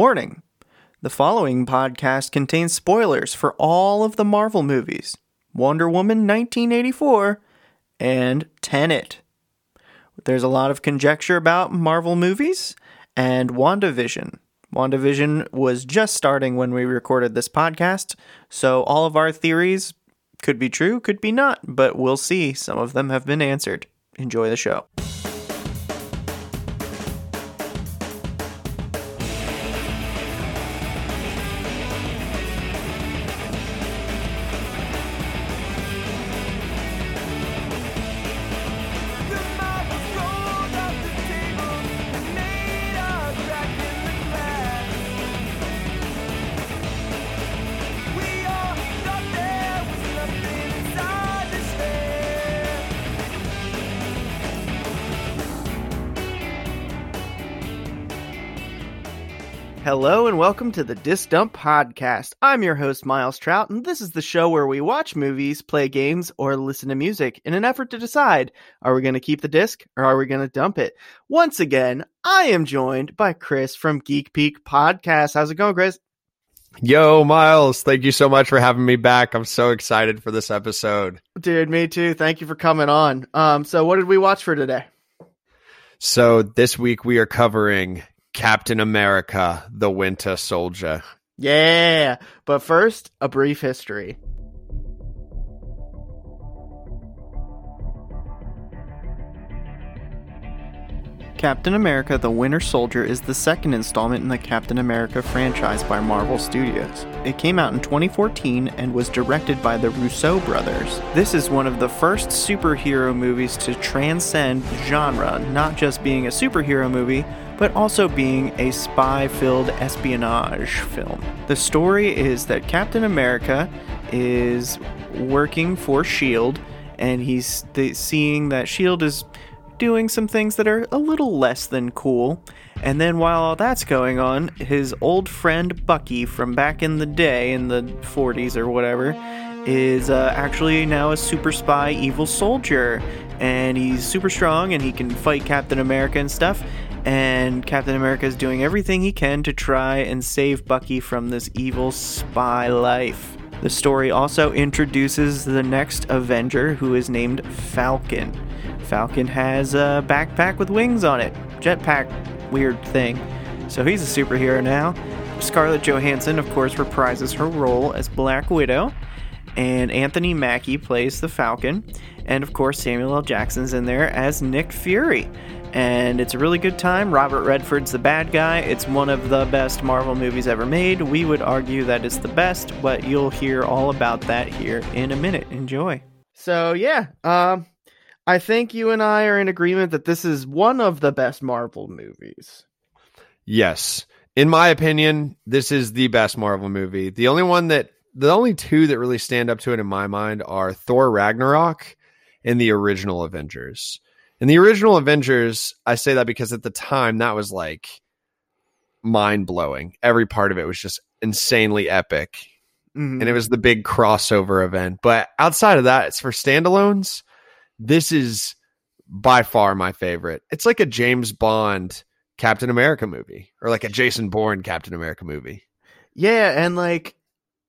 Warning the following podcast contains spoilers for all of the Marvel movies Wonder Woman 1984 and Tenet. There's a lot of conjecture about Marvel movies and WandaVision. WandaVision was just starting when we recorded this podcast, so all of our theories could be true, could be not, but we'll see. Some of them have been answered. Enjoy the show. Welcome to the Disc Dump Podcast. I'm your host, Miles Trout, and this is the show where we watch movies, play games, or listen to music in an effort to decide are we going to keep the disc or are we going to dump it? Once again, I am joined by Chris from Geek Peak Podcast. How's it going, Chris? Yo, Miles, thank you so much for having me back. I'm so excited for this episode. Dude, me too. Thank you for coming on. Um, so what did we watch for today? So this week we are covering Captain America, the Winter Soldier. Yeah, but first, a brief history. Captain America the Winter Soldier is the second installment in the Captain America franchise by Marvel Studios. It came out in 2014 and was directed by the Russo brothers. This is one of the first superhero movies to transcend genre, not just being a superhero movie, but also being a spy filled espionage film. The story is that Captain America is working for S.H.I.E.L.D., and he's th- seeing that S.H.I.E.L.D. is doing some things that are a little less than cool. And then while all that's going on, his old friend Bucky from back in the day, in the 40s or whatever, is uh, actually now a super spy evil soldier. And he's super strong and he can fight Captain America and stuff. And Captain America is doing everything he can to try and save Bucky from this evil spy life. The story also introduces the next Avenger, who is named Falcon. Falcon has a backpack with wings on it, jetpack, weird thing. So he's a superhero now. Scarlett Johansson, of course, reprises her role as Black Widow, and Anthony Mackie plays the Falcon, and of course, Samuel L. Jackson's in there as Nick Fury. And it's a really good time. Robert Redford's the bad guy. It's one of the best Marvel movies ever made. We would argue that it's the best, but you'll hear all about that here in a minute. Enjoy. So yeah, um, I think you and I are in agreement that this is one of the best Marvel movies. Yes. In my opinion, this is the best Marvel movie. The only one that, the only two that really stand up to it in my mind are Thor Ragnarok and the original Avengers. And the original Avengers, I say that because at the time that was like mind blowing. Every part of it was just insanely epic. Mm-hmm. And it was the big crossover event. But outside of that, it's for standalones this is by far my favorite. It's like a James Bond Captain America movie or like a Jason Bourne Captain America movie. Yeah, and like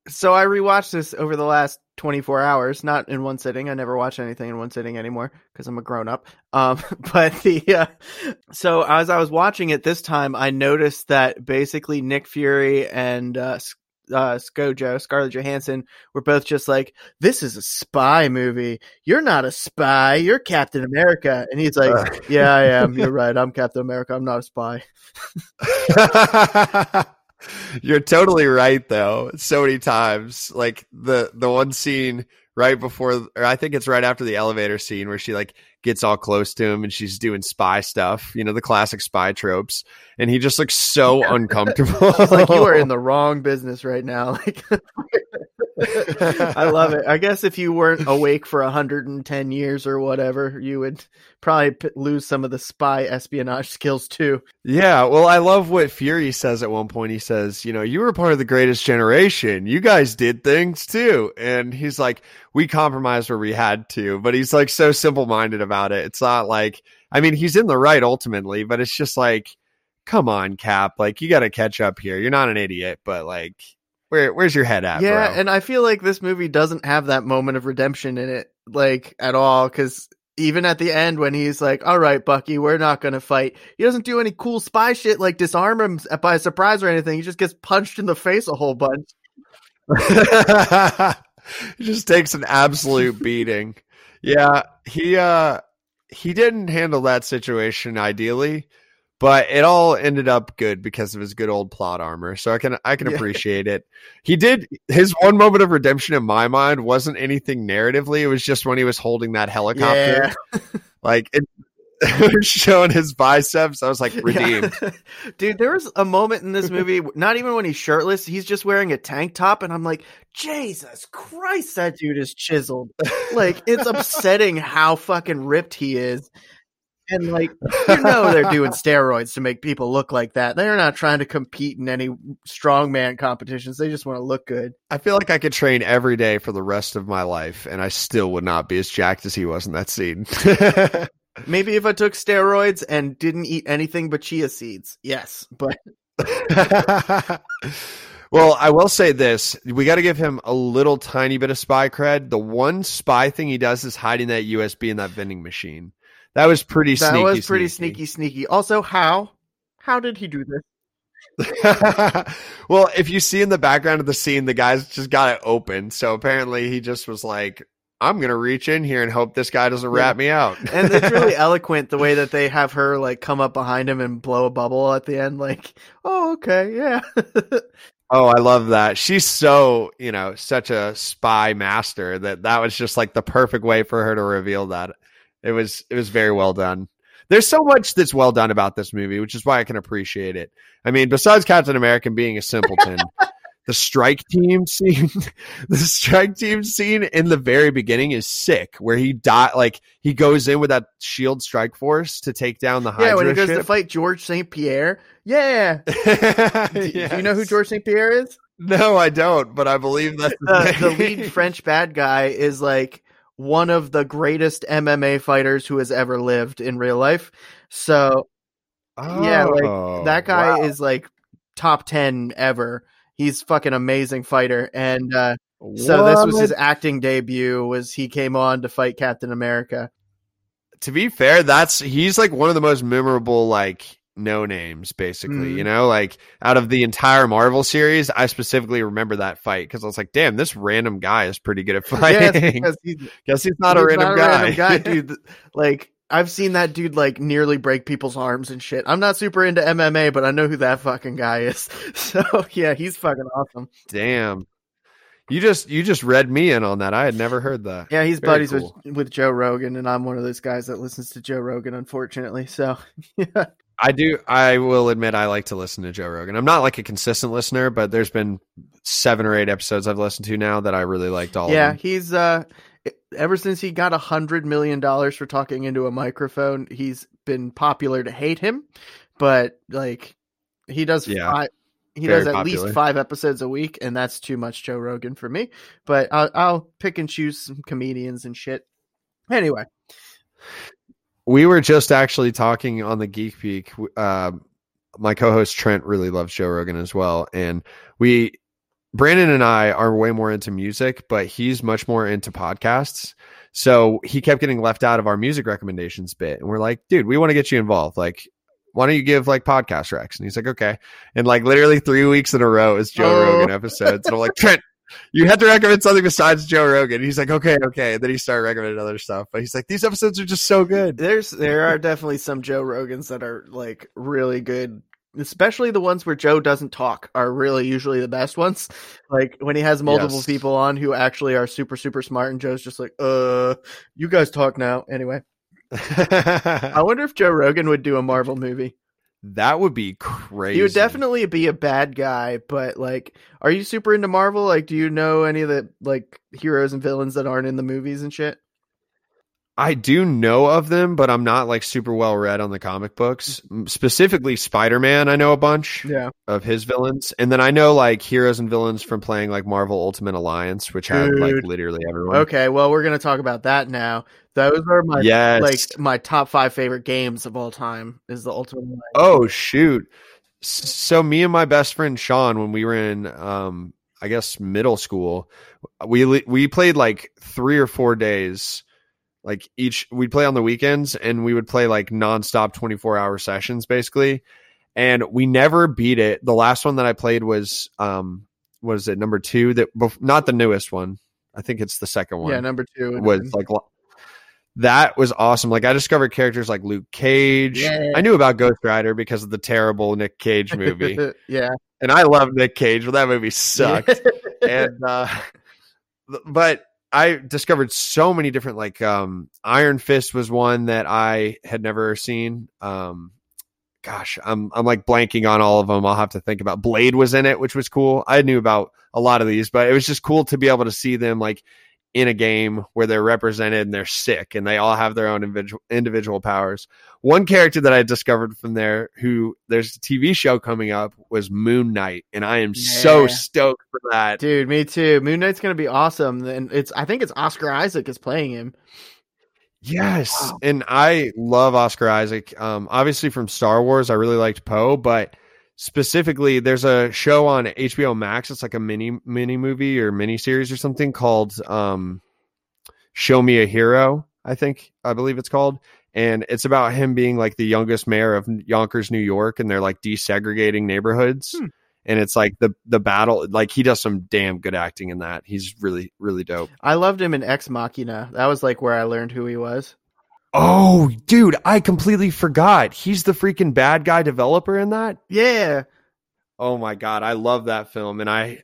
so I rewatched this over the last 24 hours, not in one sitting. I never watch anything in one sitting anymore because I'm a grown up. Um, but the uh, so as I was watching it this time, I noticed that basically Nick Fury and uh, uh, ScarJo, Scarlett Johansson, were both just like, "This is a spy movie. You're not a spy. You're Captain America." And he's like, uh. "Yeah, I am. You're right. I'm Captain America. I'm not a spy." You're totally right, though. So many times, like the the one scene right before, or I think it's right after the elevator scene where she like gets all close to him and she's doing spy stuff, you know, the classic spy tropes. And he just looks so uncomfortable. Like, you are in the wrong business right now. Like, I love it. I guess if you weren't awake for 110 years or whatever, you would probably p- lose some of the spy espionage skills too. Yeah. Well, I love what Fury says at one point. He says, you know, you were part of the greatest generation. You guys did things too. And he's like, we compromised where we had to, but he's like so simple minded about it. It's not like, I mean, he's in the right ultimately, but it's just like, come on, Cap. Like, you got to catch up here. You're not an idiot, but like, where where's your head at? Yeah, bro? and I feel like this movie doesn't have that moment of redemption in it, like at all, because even at the end when he's like, "All right, Bucky, we're not gonna fight," he doesn't do any cool spy shit like disarm him by surprise or anything. He just gets punched in the face a whole bunch. he just takes an absolute beating. Yeah, he uh he didn't handle that situation ideally, but it all ended up good because of his good old plot armor. So I can I can Yeah. appreciate it. He did his one moment of redemption in my mind wasn't anything narratively. It was just when he was holding that helicopter, Yeah. like it, showing his biceps. I was like redeemed. Yeah. Dude, there was a moment in this movie, not even when he's shirtless, he's just wearing a tank top, and I'm like, Jesus Christ, that dude is chiseled. Like, it's upsetting how fucking ripped he is. And like, you know, they're doing steroids to make people look like that. They're not trying to compete in any strongman competitions. They just want to look good. I feel like I could train every day for the rest of my life, and I still would not be as jacked as he was in that scene. Maybe if I took steroids and didn't eat anything but chia seeds. Yes, but well, I will say this: we got to give him a little tiny bit of spy cred. The one spy thing he does is hiding that USB in that vending machine. That was pretty. that sneaky, That was pretty sneaky, sneaky. Also, how? How did he do this? well, if you see in the background of the scene, the guy's just got it open. So apparently, he just was like, "I'm gonna reach in here and hope this guy doesn't Yeah. rat me out." and it's really eloquent the way that they have her like come up behind him and blow a bubble at the end like oh okay yeah Oh, I love that. She's so, you know, such a spy master that that was just like the perfect way for her to reveal that. It was it was very well done. There's so much that's well done about this movie, which is why I can appreciate it. I mean, besides Captain America being a simpleton, the strike team scene, the strike team scene in the very beginning is sick, where he die like he goes in with that shield strike force to take down the Hydra yeah when he goes to fight george st pierre. Yeah do, do you know who george st pierre is? No, I don't, but I believe that's the, uh, the lead french bad guy is like one of the greatest mma fighters who has ever lived in real life. So Yeah, like, Oh, that guy wow. is like top 10 ever he's fucking amazing fighter and uh So this was his acting debut. Was he came on to fight Captain America? to be fair, that's he's like one of the most memorable like no names, basically. Mhm. You know, like out of the entire Marvel series, I specifically remember that fight because I was like, damn, this random guy is pretty good at fighting. it's because he's Guess he's not a he's random guy. random guy, dude. Like I've seen that dude like nearly break people's arms and shit. I'm not super into MMA, but I know who that fucking guy is. So yeah, he's fucking awesome. damn. You just you just read me in on that. I had never heard that. Yeah, he's Very buddies cool. with with Joe Rogan, and I'm one of those guys that listens to Joe Rogan, unfortunately. So yeah, I do. I will admit I like to listen to Joe Rogan. I'm not like a consistent listener, but there's been seven or eight episodes I've listened to now that I really liked all yeah, of them. he's uh ever since he got a hundred million dollars for talking into a microphone, he's been popular to hate him. But like he does Yeah, five, he very does at popular. least five episodes a week, and that's too much Joe Rogan for me. But I'll, I'll pick and choose some comedians and shit. Anyway, We were just actually talking on the Geek Peak. Uh, my co-host Trent really loves Joe Rogan as well, and we, Brandon and I, are way more into music, but he's much more into podcasts. So he kept getting left out of our music recommendations bit, and we're like, dude, we want to get you involved. Like, why don't you give like podcast recs? And he's like, okay. And like literally three weeks in a row is Joe Oh. Rogan episodes. And I'm like, Trent, you had to recommend something besides Joe Rogan. He's like, okay, okay. And then he started recommending other stuff. But he's like, these episodes are just so good. there's there are definitely some Joe Rogans that are like really good. Especially the ones where Joe doesn't talk are really usually the best ones. Like when he has multiple Yes. people on who actually are super super smart, and Joe's just like, "Uh, you guys talk now." Anyway, I wonder if Joe Rogan would do a Marvel movie. that would be crazy. He would definitely be a bad guy, but like, are you super into Marvel? Like, do you know any of the like heroes and villains that aren't in the movies and shit? I do know of them, but I'm not like super well read on the comic books. Specifically, Spider Man, I know a bunch Yeah. of his villains, and then I know like heroes and villains from playing like Marvel Ultimate Alliance, which had like literally everyone. Okay, well, we're gonna talk about that now. Those are my Yes. like my top five favorite games of all time. Is the Ultimate Alliance. Oh shoot! So me and my best friend Sean, when we were in, um, I guess middle school, we we played like three or four days. Like each, we'd play on the weekends, and we would play like nonstop, twenty four hour sessions, basically. And we never beat it. The last one that I played was, um, was it number two? That not the newest one. I think it's the second one Yeah, number two was like that was awesome. Like I discovered characters like Luke Cage. Yeah. I knew about Ghost Rider because of the terrible Nick Cage movie, yeah, and I love Nick Cage, but that movie sucked. and uh, but I discovered so many different like um, Iron Fist was one that I had never seen. Um, gosh, I'm I'm like blanking on all of them. I'll have to think about. Blade was in it, which was cool. I knew about a lot of these, but it was just cool to be able to see them like in a game where they're represented and they're sick and they all have their own individual individual powers. One character that I discovered from there who there's a TV show coming up was Moon Knight and I am so stoked for that. dude, me too. Moon Knight's gonna be awesome. And it's I think it's Oscar Isaac is playing him. Yes, Wow. and I love Oscar Isaac. Um, obviously from Star Wars, I really liked Poe, but specifically, there's a show on HBO Max. It's like a mini mini movie or mini series or something called um, "Show Me a Hero." I think I believe it's called, and it's about him being like the youngest mayor of Yonkers, New York, and they're like desegregating neighborhoods. Hmm. And it's like the the battle, like he does some damn good acting in that. He's really really dope. I loved him in Ex Machina. That was like where I learned who he was. Oh, dude, I completely forgot. He's the freaking bad guy developer in that. Yeah, Oh my god, I love that film and I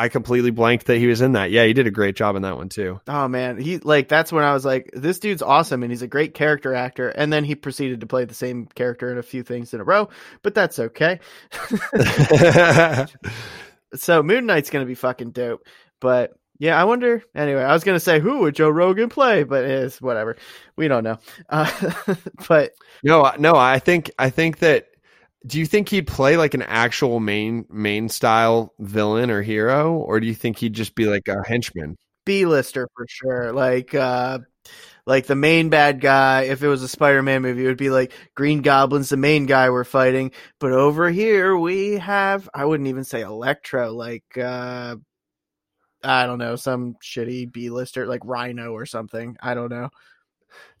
I completely blanked that he was in that. Yeah, he did a great job in that one too. Oh man, he like that's when I was like, this dude's awesome and he's a great character actor. And then he proceeded to play the same character in a few things in a row, but that's okay. so Moon Knight's gonna be fucking dope. But yeah, I wonder. Anyway, I was gonna say who would Joe Rogan play, but it's whatever. We don't know. Uh, but no, no, I think I think that do you think he'd play like an actual main main style villain or hero or do you think he'd just be like a henchman? B-lister for sure. Like uh like the main bad guy, if it was a Spider-Man movie, it would be like Green Goblin's the main guy we're fighting. But over here we have I wouldn't even say Electro, like uh I don't know, some shitty B-lister like Rhino or something. I don't know.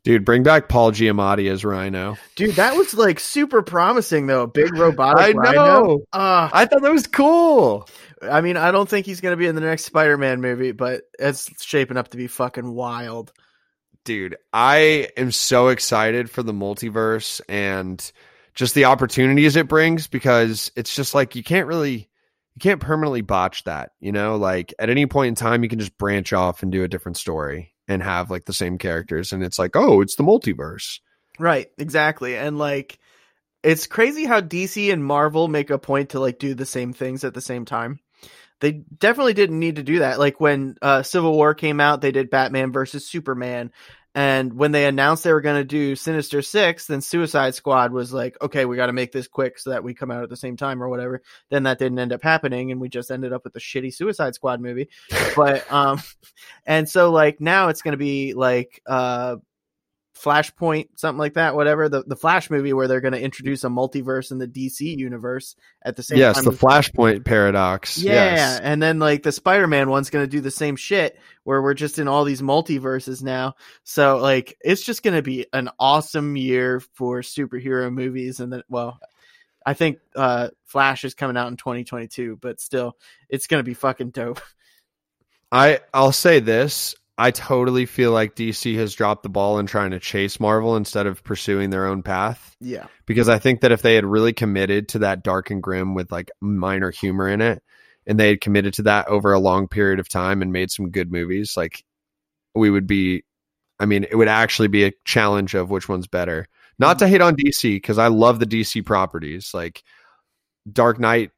Dude, bring back Paul Giamatti as Rhino. Dude, that was like super promising though. Big robotic I Rhino. know. Uh, I thought that was cool. I mean, I don't think he's gonna be in the next Spider-Man movie, but it's shaping up to be fucking wild. dude i am so excited for the multiverse and just the opportunities it brings because it's just like you can't really you can't permanently botch that you know like at any point in time you can just branch off and do a different story and have like the same characters and it's like oh it's the multiverse Right, exactly. And like it's crazy how DC and Marvel make a point to like do the same things at the same time. They definitely didn't need to do that. Like when uh Civil War came out, they did Batman versus Superman. And when they announced they were going to do Sinister 6, then Suicide Squad was like, okay, we got to make this quick so that we come out at the same time or whatever. Then that didn't end up happening and we just ended up with the shitty Suicide Squad movie. but um and so like now it's going to be like uh Flashpoint, something like that, whatever the the Flash movie where they're going to introduce a multiverse in the DC universe at the same yes time. the flashpoint paradox yeah, yes and then like the Spider-Man one's going to do the same shit where we're just in all these multiverses now. So like it's just going to be an awesome year for superhero movies and then well I think uh Flash is coming out in 2022, but still it's going to be fucking dope. I I'll say this. I totally feel like DC has dropped the ball in trying to chase Marvel instead of pursuing their own path. Yeah. Because I think that if they had really committed to that dark and grim with like minor humor in it, and they had committed to that over a long period of time and made some good movies, like we would be. I mean, it would actually be a challenge of which one's better. Not to mm-hmm. hate on DC because I love the DC properties. Like Dark Knight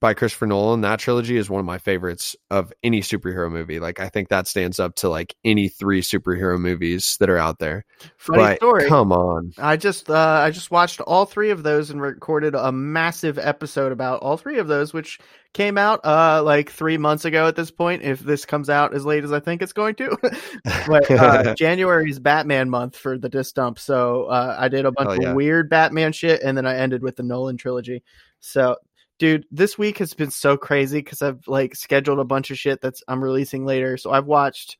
by Christopher Nolan, that trilogy is one of my favorites of any superhero movie. Like I think that stands up to like any three superhero movies that are out there. Funny but story. come on. I just uh, I just watched all three of those and recorded a massive episode about all three of those, which came out uh like three months ago at this point. If this comes out as late as I think it's going to, but uh, January is Batman month for the disc dump, so uh, I did a bunch yeah. of weird Batman shit, and then I ended with the Nolan trilogy. So. Dude, this week has been so crazy because I've like scheduled a bunch of shit that's I'm releasing later. So I've watched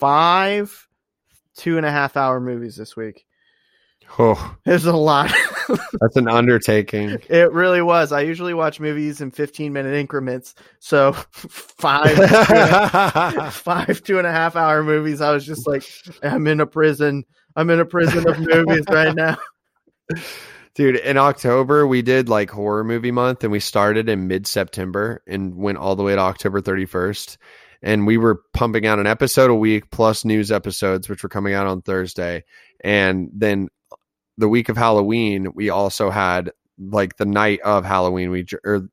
five two and a half hour movies this week. Oh, There's a lot. that's an undertaking. it really was. I usually watch movies in 15 minute increments. So five, five, two and a half hour movies. I was just like, I'm in a prison. I'm in a prison of movies right now. Dude, in October we did like horror movie month and we started in mid September and went all the way to October 31st. And we were pumping out an episode a week plus news episodes, which were coming out on Thursday. And then the week of Halloween, we also had like the night of Halloween, we, or er,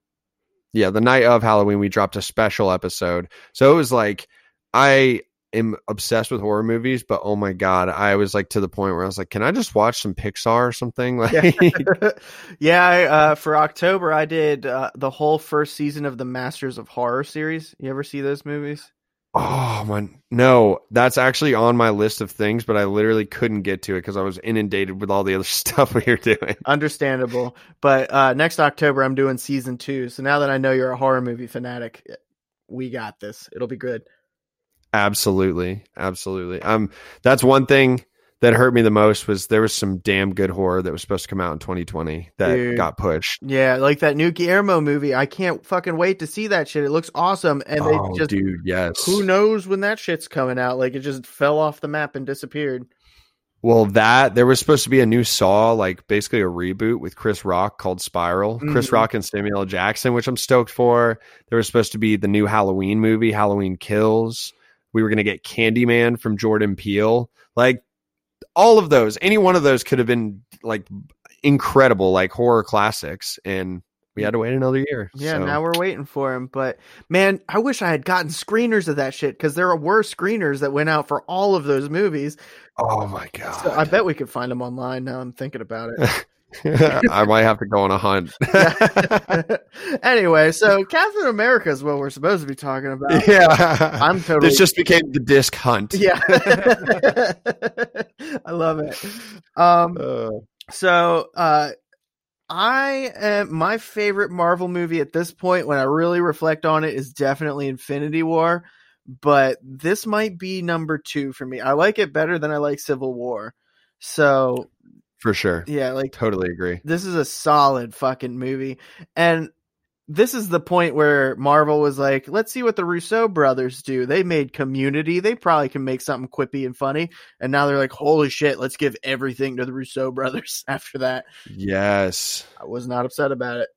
yeah, the night of Halloween, we dropped a special episode. So it was like, I am obsessed with horror movies, but oh my God, I was like to the point where I was like, can I just watch some Pixar or something? Like, Yeah, yeah I, uh, for October, I did uh, the whole first season of the Masters of Horror series. You ever see those movies? Oh man, no, that's actually on my list of things, but I literally couldn't get to it because I was inundated with all the other stuff we were doing. Understandable. But uh, next October, I'm doing season two. So now that I know you're a horror movie fanatic, we got this. It'll be good. Absolutely, absolutely. Um, that's one thing that hurt me the most was there was some damn good horror that was supposed to come out in 2020 that Dude. got pushed. Yeah, like that new Guillermo movie. I can't fucking wait to see that shit. It looks awesome. And they oh, just, dude, yes. who knows when that shit's coming out? Like it just fell off the map and disappeared. Well, that there was supposed to be a new Saw, like basically a reboot with Chris Rock called Spiral. Chris Mhm. Rock and Samuel L. Jackson, which I'm stoked for. There was supposed to be the new Halloween movie, Halloween Kills. We were going to get Candyman from Jordan Peele. Like all of those, any one of those could have been like incredible, like horror classics. And we had to wait another year. Yeah, So, now we're waiting for him. But man, I wish I had gotten screeners of that shit because there were screeners that went out for all of those movies. oh my God. So I bet we could find them online now. I'm thinking about it. I might have to go on a hunt. anyway, so Captain America is what we're supposed to be talking about. yeah. I'm totally This just became the disc hunt. yeah. I love it. Um Uh, so uh I am my favorite Marvel movie at this point when I really reflect on it is definitely Infinity War, but this might be number 2 for me. I like it better than I like Civil War. So, for sure. yeah, like Totally agree. this is a solid fucking movie. And this is the point where Marvel was like, let's see what the Russo brothers do. They made community. They probably can make something quippy and funny. And now they're like, holy shit, let's give everything to the Russo brothers after that. Yes. I was not upset about it.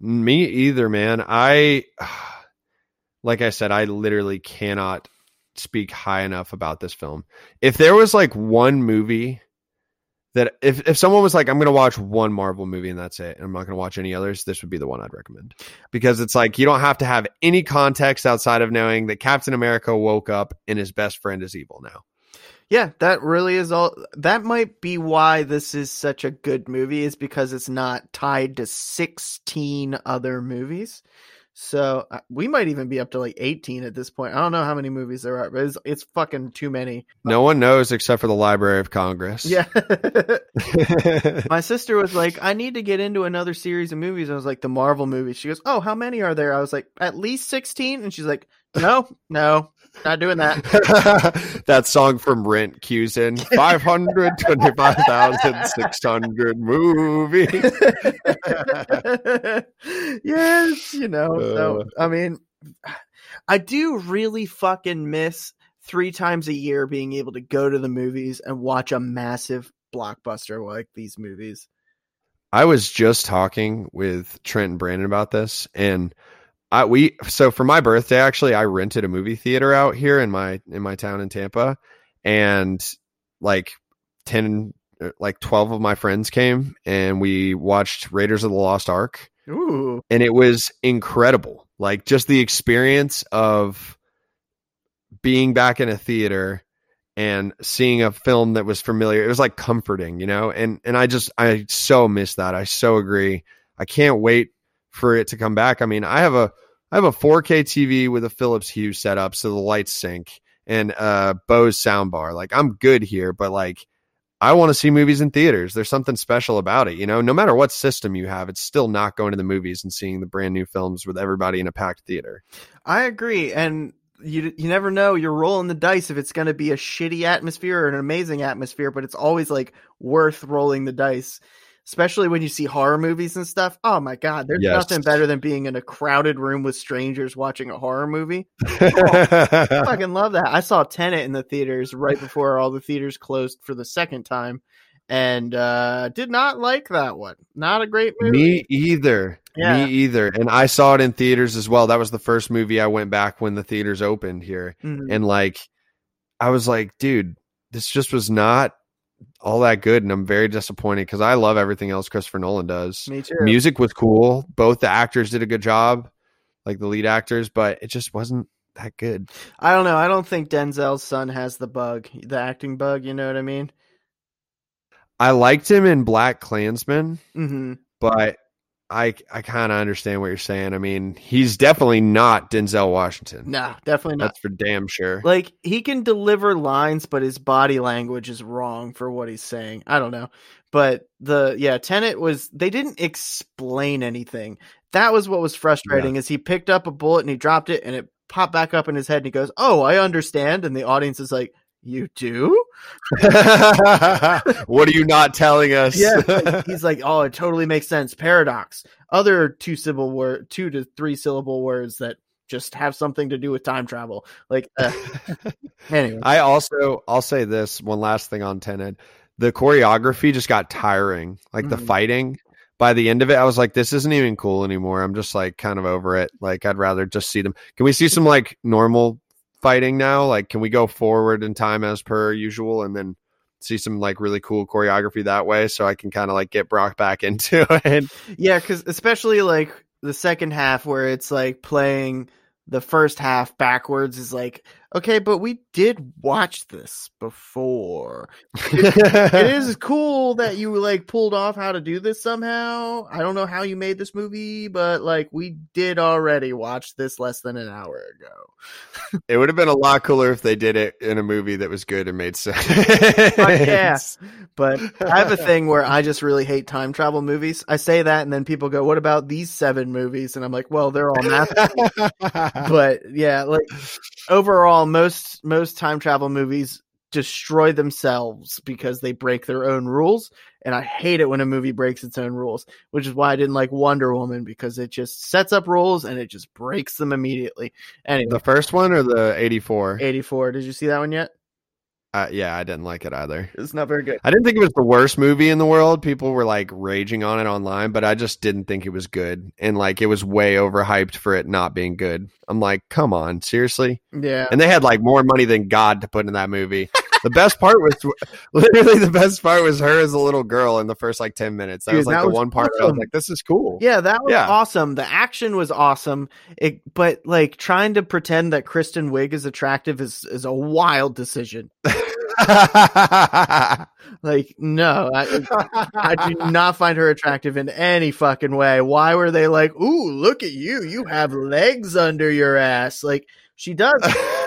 Me either, man. I like I said, I literally cannot speak high enough about this film. If there was like one movie that if if someone was like, I'm gonna watch one Marvel movie and that's it, and I'm not gonna watch any others, this would be the one I'd recommend. Because it's like you don't have to have any context outside of knowing that Captain America woke up and his best friend is evil now. Yeah, that really is all. That might be why this is such a good movie, is because it's not tied to 16 other movies. So uh, we might even be up to like 18 at this point. I don't know how many movies there are, but it's, it's fucking too many. No one knows except for the Library of Congress. Yeah. My sister was like, I need to get into another series of movies. I was like, the Marvel movies. She goes, Oh, how many are there? I was like, At least 16. And she's like, No, no, not doing that. that song from Rent cues in 525,600 movies. yes, you know. So, Uh. I mean, I do really fucking miss three times a year being able to go to the movies and watch a massive blockbuster like these movies. I was just talking with Trent and Brandon about this and I we so for my birthday actually I rented a movie theater out here in my in my town in Tampa and like 10 uh, like 12 of my friends came and we watched Raiders of the Lost Ark Ooh. and it was incredible. Like just the experience of being back in a theater and seeing a film that was familiar. It was like comforting, you know? And and I just I so miss that. I so agree. I can't wait for it to come back. I mean, I have a I have a 4K TV with a Philips Hue setup so the lights sync and uh Bose soundbar. Like I'm good here, but like I want to see movies in theaters. There's something special about it, you know. No matter what system you have, it's still not going to the movies and seeing the brand new films with everybody in a packed theater. I agree, and you you never know. You're rolling the dice if it's going to be a shitty atmosphere or an amazing atmosphere, but it's always like worth rolling the dice. Especially when you see horror movies and stuff. Oh my god, there's Yes. nothing better than being in a crowded room with strangers watching a horror movie. I fucking love that. I saw Tenet in the theaters right before all the theaters closed for the second time, and uh did not like that one. Not a great movie. Me either. Yeah. Me either. And I saw it in theaters as well. That was the first movie I went back when the theaters opened here. Mhm. And like I was like, dude, this just was not all that good and I'm very disappointed because I love everything else Christopher Nolan does. Me too. Music was cool. Both the actors did a good job, like the lead actors, but it just wasn't that good. I don't know. I don't think Denzel's son has the bug, the acting bug. You know what I mean? I liked him in BlacKkKlansman, hmm but I I kind of understand what you're saying. I mean, he's definitely not Denzel Washington. No, definitely not. That's for damn sure. Like he can deliver lines, but his body language is wrong for what he's saying. I don't know, but the yeah, Tenet was they didn't explain anything. That was what was frustrating. Is he picked up a bullet and he dropped it and it popped back up in his head and he goes, "Oh, I understand," and the audience is like, "You do?" what are you not telling us? Yeah, he's like, "Oh, it totally makes sense." Paradox. Other two syllable word, two to three syllable words that just have something to do with time travel. Like, uh, anyway, I also I'll say this one last thing on Tenet. The choreography just got tiring. Like the Mhm. fighting. By the end of it, I was like, this isn't even cool anymore. I'm just like kind of over it. Like I'd rather just see them. Can we see some like normal fighting now? Like can we go forward in time as per usual and then see some like really cool choreography that way so I can kind of like get Brock back into it. Yeah, because especially like the second half where it's like playing the first half backwards is like, okay, but we did watch this before. it is cool that you like pulled off how to do this somehow. I don't know how you made this movie, but like we did already watch this less than an hour ago. It would have been a lot cooler if they did it in a movie that was good and made sense. yeah. But I have a thing where I just really hate time travel movies. I say that, and then people go, "What about these seven movies?" And I'm like, "Well, they're all math." but yeah, like overall, most most time travel movies destroy themselves because they break their own rules, and I hate it when a movie breaks its own rules. Which is why I didn't like Wonder Woman because it just sets up rules and it just breaks them immediately. Anyway, the first one or the 84? 84. Did you see that one yet? Uh, yeah, I didn't like it either. It's not very good. I didn't think it was the worst movie in the world. People were like raging on it online, but I just didn't think it was good. And like it was way overhyped for it not being good. I'm like, come on, seriously? Yeah. And they had like more money than God to put in that movie. the best part was literally the best part was her as a little girl in the first like 10 minutes. That Dude, was like that the was one part that I was like, this is cool. Yeah, that was Yeah. awesome. The action was awesome. It, but like trying to pretend that Kristen Wiig is attractive is is a wild decision. Like, no, I, I do not find her attractive in any fucking way. Why were they like, "Ooh, look at you! You have legs under your ass"? Like she does.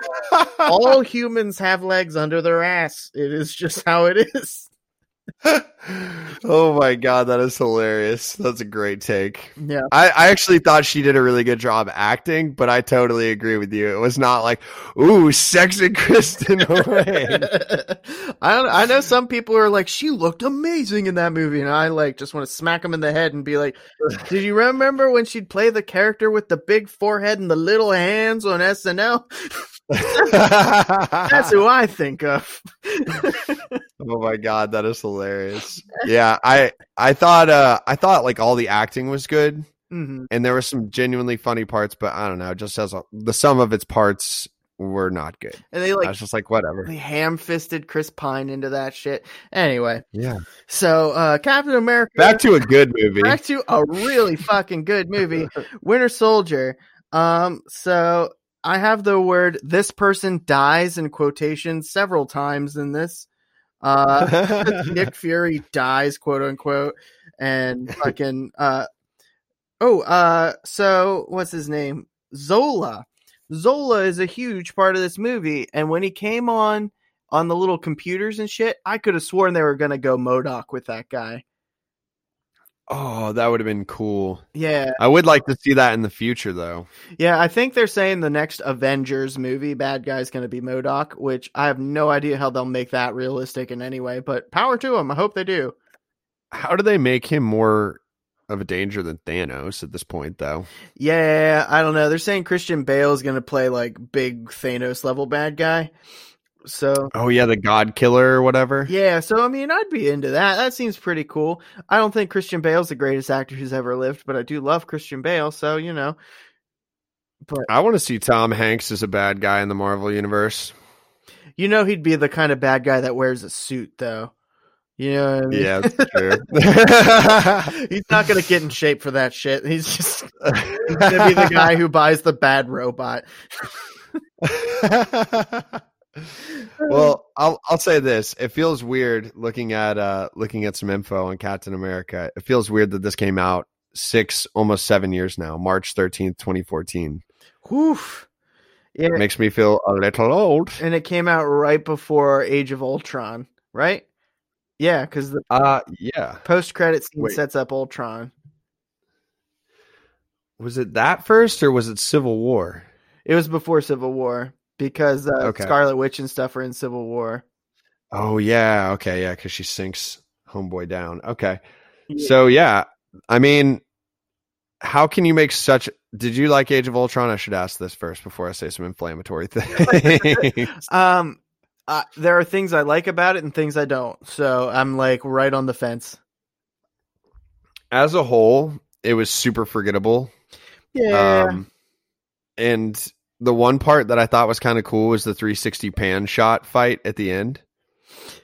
All humans have legs under their ass. It is just how it is. oh my god, that is hilarious. That's a great take. Yeah. I, I actually thought she did a really good job acting, but I totally agree with you. It was not like, ooh, sexy Kristen. I don't, I know some people are like, she looked amazing in that movie, and I like just want to smack them in the head and be like, "Did you remember when she'd play the character with the big forehead and the little hands on SNL? That's who I think of." oh my god, that is hilarious. Yeah, I I thought uh I thought like all the acting was good Mhm. and there were some genuinely funny parts, but I don't know, just as a, the sum of its parts were not good. And they like I was just like, whatever. they ham fisted Chris Pine into that shit. Anyway, Yeah. so uh Captain America Back to a good movie. back to a really fucking good movie, Winter Soldier. Um, so I have the word "this person dies" in quotation several times in this. Uh, Nick Fury dies, quote unquote, and fucking uh, oh, uh, so what's his name? Zola. Zola is a huge part of this movie, and when he came on on the little computers and shit, I could have sworn they were gonna go MODOK with that guy. Oh, that would have been cool. Yeah, I would like to see that in the future, though. yeah. I think they're saying the next Avengers movie, bad guy's gonna be MODOK, which I have no idea how they'll make that realistic in any way. But power to them. I hope they do. How do they make him more of a danger than Thanos at this point, though? Yeah, I don't know. They're saying Christian Bale is gonna play like big Thanos level bad guy. So Oh yeah, the God Killer or whatever. yeah, so I mean, I'd be into that. That seems pretty cool. I don't think Christian Bale's the greatest actor who's ever lived, but I do love Christian Bale. So you know, but I want to see Tom Hanks as a bad guy in the Marvel universe. you know, he'd be the kind of bad guy that wears a suit, though. You know I mean? Yeah, that's true. He's not gonna get in shape for that shit. He's just he's gonna be the guy who buys the bad robot. well, I'll I'll say this. It feels weird looking at uh looking at some info on Captain America. It feels weird that this came out six, almost seven years now, March thirteenth, twenty fourteen. Whew. Yeah, It makes me feel a little old. and it came out right before Age of Ultron, right? Yeah, because the Uh yeah. post credit scene Wait. sets up Ultron. Was it that first or was it Civil War? It was before Civil War because uh, Okay. Scarlet Witch and stuff are in Civil War. Oh yeah, okay, yeah, because she sinks homeboy down. Okay. Yeah. So yeah, I mean, how can you make such? Did you like Age of Ultron? I should ask this first before I say some inflammatory things. Um, uh, there are things I like about it and things I don't. So I'm like right on the fence. As a whole, it was super forgettable. Yeah, Um, and the one part that I thought was kind of cool was the 360 pan shot fight at the end.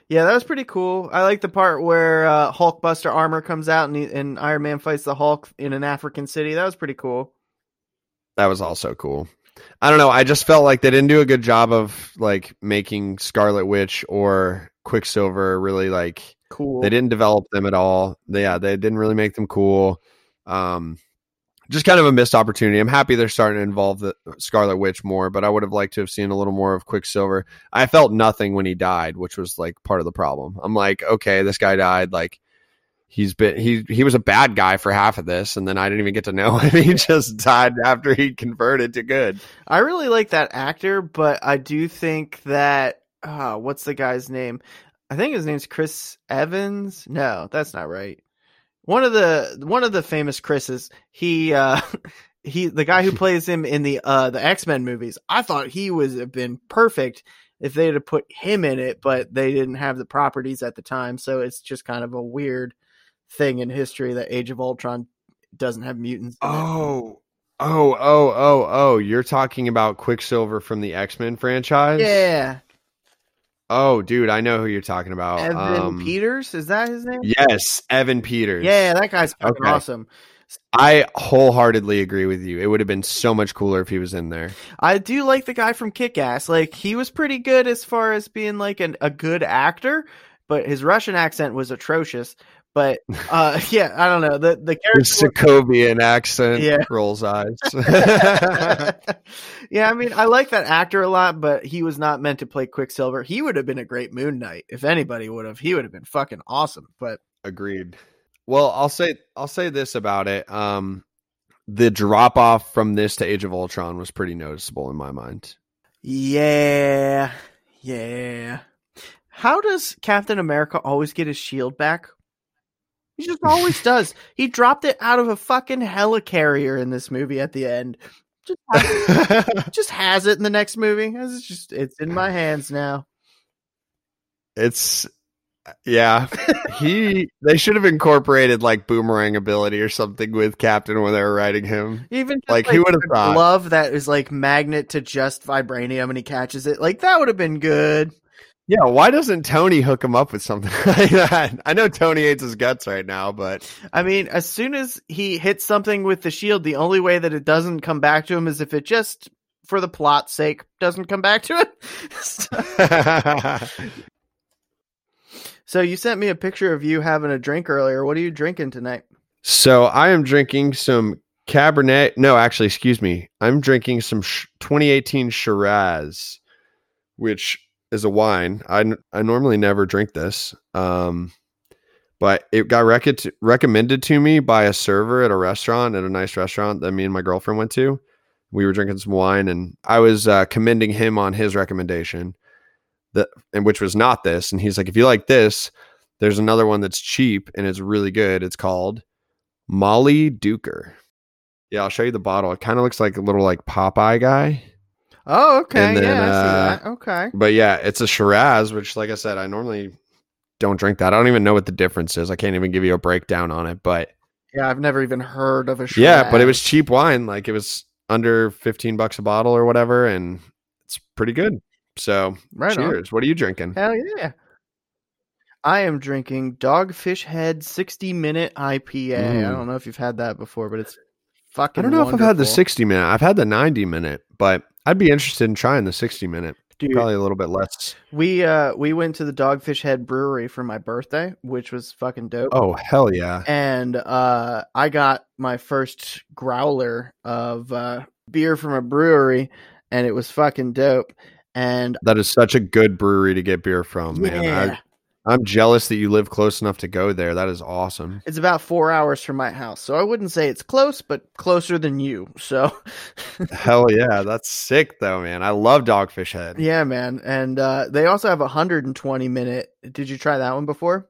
yeah, that was pretty cool. I like the part where uh, Hulkbuster armor comes out and, he, and Iron Man fights the Hulk in an African city. That was pretty cool. That was also cool. I don't know. I just felt like they didn't do a good job of like making Scarlet Witch or Quicksilver really like Cool. They didn't develop them at all. They, yeah, they didn't really make them cool. Um, just kind of a missed opportunity. I'm happy they're starting to involve the Scarlet Witch more, but I would have liked to have seen a little more of Quicksilver. I felt nothing when he died, which was like part of the problem. I'm like, okay, this guy died. Like he's been he he was a bad guy for half of this, and then I didn't even get to know him. he just died after he converted to good. I really like that actor, but I do think that uh, what's the guy's name? I think his name's Chris Evans. No, that's not right. One of the one of the famous Chris's. He uh he the guy who plays him in the uh the X-Men movies. I thought he was have been perfect if they had put him in it, but they didn't have the properties at the time, so it's just kind of a weird thing in history that Age of Ultron doesn't have mutants. Oh. Oh, oh, oh, oh! You're talking about Quicksilver from the X Men franchise? yeah. Oh, dude, I know who you're talking about. Evan Um, Peters, is that his name? Yes, Evan Peters. Yeah, that guy's fucking Okay. awesome. I wholeheartedly agree with you. It would have been so much cooler if he was in there. I do like the guy from Kick Ass. Like he was pretty good as far as being like an, a good actor, but his Russian accent was atrocious. But uh yeah, I don't know. The the character Sokovian accent Yeah. rolls eyes. Yeah, I mean I like that actor a lot, but he was not meant to play Quicksilver. He would have been a great Moon Knight. If anybody would have, he would have been fucking awesome. But Agreed. Well, I'll say I'll say this about it. Um, the drop off from this to Age of Ultron was pretty noticeable in my mind. yeah. Yeah. How does Captain America always get his shield back? He just always does. He dropped it out of a fucking helicarrier in this movie at the end. Just has, just has it in the next movie. It's just it's in my hands now. it's Yeah, he. They should have incorporated like boomerang ability or something with Captain when they were writing him. Even just, Like, he would've thought? glove that is like magnet to just vibranium and he catches it. Like that would have been good. Yeah, why doesn't Tony hook him up with something like that? I know Tony hates his guts right now, but I mean, as soon as he hits something with the shield, the only way that it doesn't come back to him is if it just, for the plot's sake, doesn't come back to it. so you sent me a picture of you having a drink earlier. What are you drinking tonight? so I am drinking some Cabernet. No, actually, excuse me. I'm drinking some sh- 2018 Shiraz, which is a wine. I, I normally never drink this, um, but it got rec- recommended to me by a server at a restaurant, at a nice restaurant that me and my girlfriend went to. We were drinking some wine, and I was uh, commending him on his recommendation, that and which was not this. And he's like, "If you like this, there's another one that's cheap and it's really good. It's called Mollydooker. Yeah, I'll show you the bottle. It kind of looks like a little like Popeye guy. Oh, okay. Then, yeah, I see uh, that. Okay. But yeah, it's a Shiraz, which like I said, I normally don't drink that. I don't even know what the difference is. I can't even give you a breakdown on it. But Yeah, I've never even heard of a Shiraz. yeah, but it was cheap wine. Like it was under 15 bucks a bottle or whatever. And it's pretty good. So right on. cheers. What are you drinking? Hell yeah. I am drinking Dogfish Head 60 minute IPA. I Mm. don't know if you've had that before, but it's fucking I don't know if I've had the 60 minute. I've had the 90 minute, but I'd be interested in trying the 60 minute. Dude, Probably a little bit less. we uh we went to the Dogfish Head Brewery for my birthday, which was fucking dope. Oh, hell yeah. And uh I got my first growler of uh beer from a brewery and it was fucking dope. And That is such a good brewery to get beer from, man. yeah, I, I'm jealous that you live close enough to go there. That is awesome. it's about four hours from my house. So I wouldn't say it's close, but closer than you. So Hell yeah. That's sick, though, man. I love Dogfish Head. Yeah, man. And uh, they also have a 120 minute. Did you try that one before?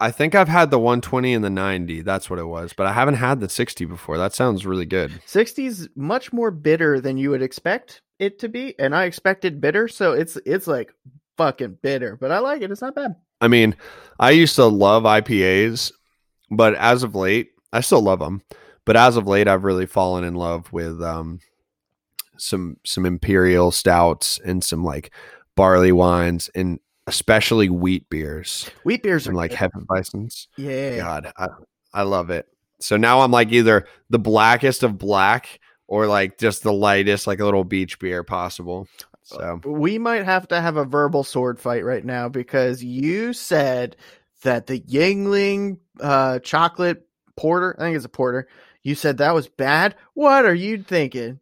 I think I've had the 120 and the 90. That's what it was, but I haven't had the 60 before. That sounds really good. 60's much more bitter than you would expect it to be, and I expected bitter, so it's it's like fucking bitter, but I like it. It's not bad. I mean, I used to love IPAs, but as of late, I still love them. But as of late, I've really fallen in love with um, some some imperial stouts and some like barley wines and especially wheat beers Wheat beers are like. Hefeweizens. yeah. God, I, I love it. So now I'm like either the blackest of black or like just the lightest, like a little beach beer possible. So We might have to have a verbal sword fight right now because you said that the Yuengling uh, chocolate porter, I think it's a porter, you said that was bad. What are you thinking?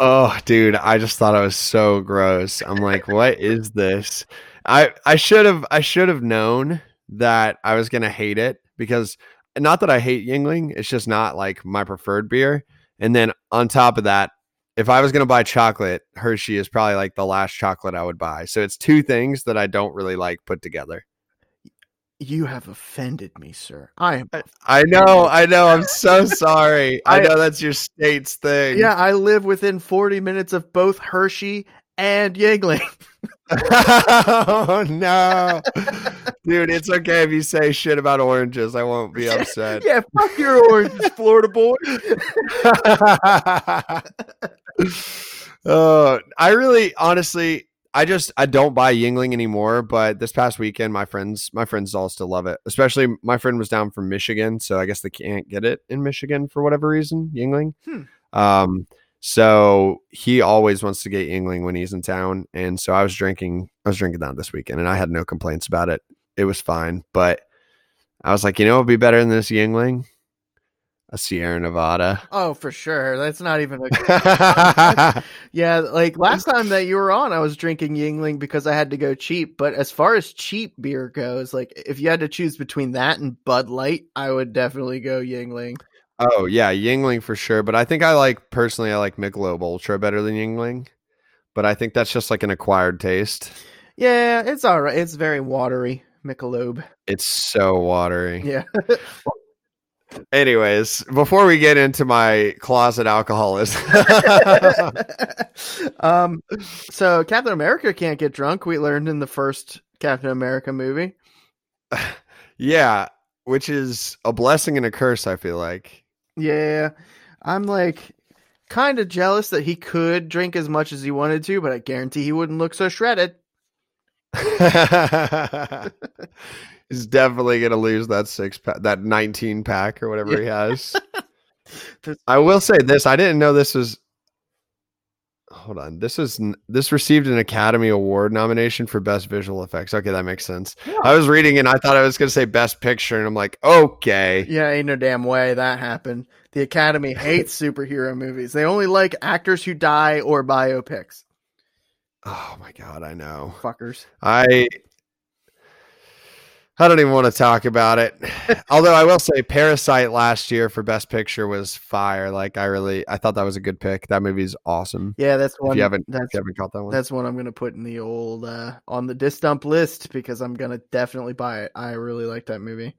Oh, dude, I just thought it was so gross. I'm like, what is this? I I should have I should have known that I was gonna hate it because not that I hate Yuengling, it's just not like my preferred beer. And then on top of that, if I was gonna buy chocolate, Hershey is probably like the last chocolate I would buy. So it's two things that I don't really like put together. You have offended me, sir. I am. I know, I know. I'm so sorry. I I- know that's your state's thing. Yeah, I live within 40 minutes of both Hershey and Yuengling. oh no, dude! It's okay if you say shit about oranges. I won't be upset. yeah, fuck your oranges, Florida boy. oh, I really, honestly, I just I don't buy Yuengling anymore. But this past weekend, my friends, my friends all still love it. Especially my friend was down from Michigan, so I guess they can't get it in Michigan for whatever reason. Yuengling. Hmm. Um, so he always wants to get Yuengling when he's in town, and so I was drinking. I was drinking that this weekend, and I had no complaints about it. It was fine, but I was like, you know, it'd be better than this Yuengling? A Sierra Nevada. Oh, for sure. That's not even a. yeah, like last time that you were on, I was drinking Yuengling because I had to go cheap. But as far as cheap beer goes, like if you had to choose between that and Bud Light, I would definitely go Yuengling. Oh yeah, Yuengling for sure. But I think I like personally I like Michelob Ultra better than Yuengling. But I think that's just like an acquired taste. Yeah, it's all right. It's very watery, Michelob. It's so watery. Yeah. Anyways, before we get into my closet alcoholism, um, so Captain America can't get drunk. We learned in the first Captain America movie. yeah, which is a blessing and a curse. I feel like. Yeah, I'm like kind of jealous that he could drink as much as he wanted to, but I guarantee he wouldn't look so shredded. He's definitely gonna lose that six pack, that nineteen pack or whatever he has. I will say this: I didn't know this was. Hold on, this is this received an Academy Award nomination for Best Visual Effects. Okay, that makes sense. Yeah. I was reading and I thought I was gonna say Best Picture, and I'm like, okay, Yeah, ain't no damn way that happened. The Academy hates superhero movies. They only like actors who die or biopics. oh my god, I know. Fuckers. I I don't even want to talk about it. Although I will say Parasite last year for Best Picture was fire. Like I really I thought that was a good pick. That movie is awesome. Yeah, that's one. If you haven't that's you haven't caught that one. that's one I'm gonna put in the old uh, on the disc dump list because I'm gonna definitely buy it. I really like that movie.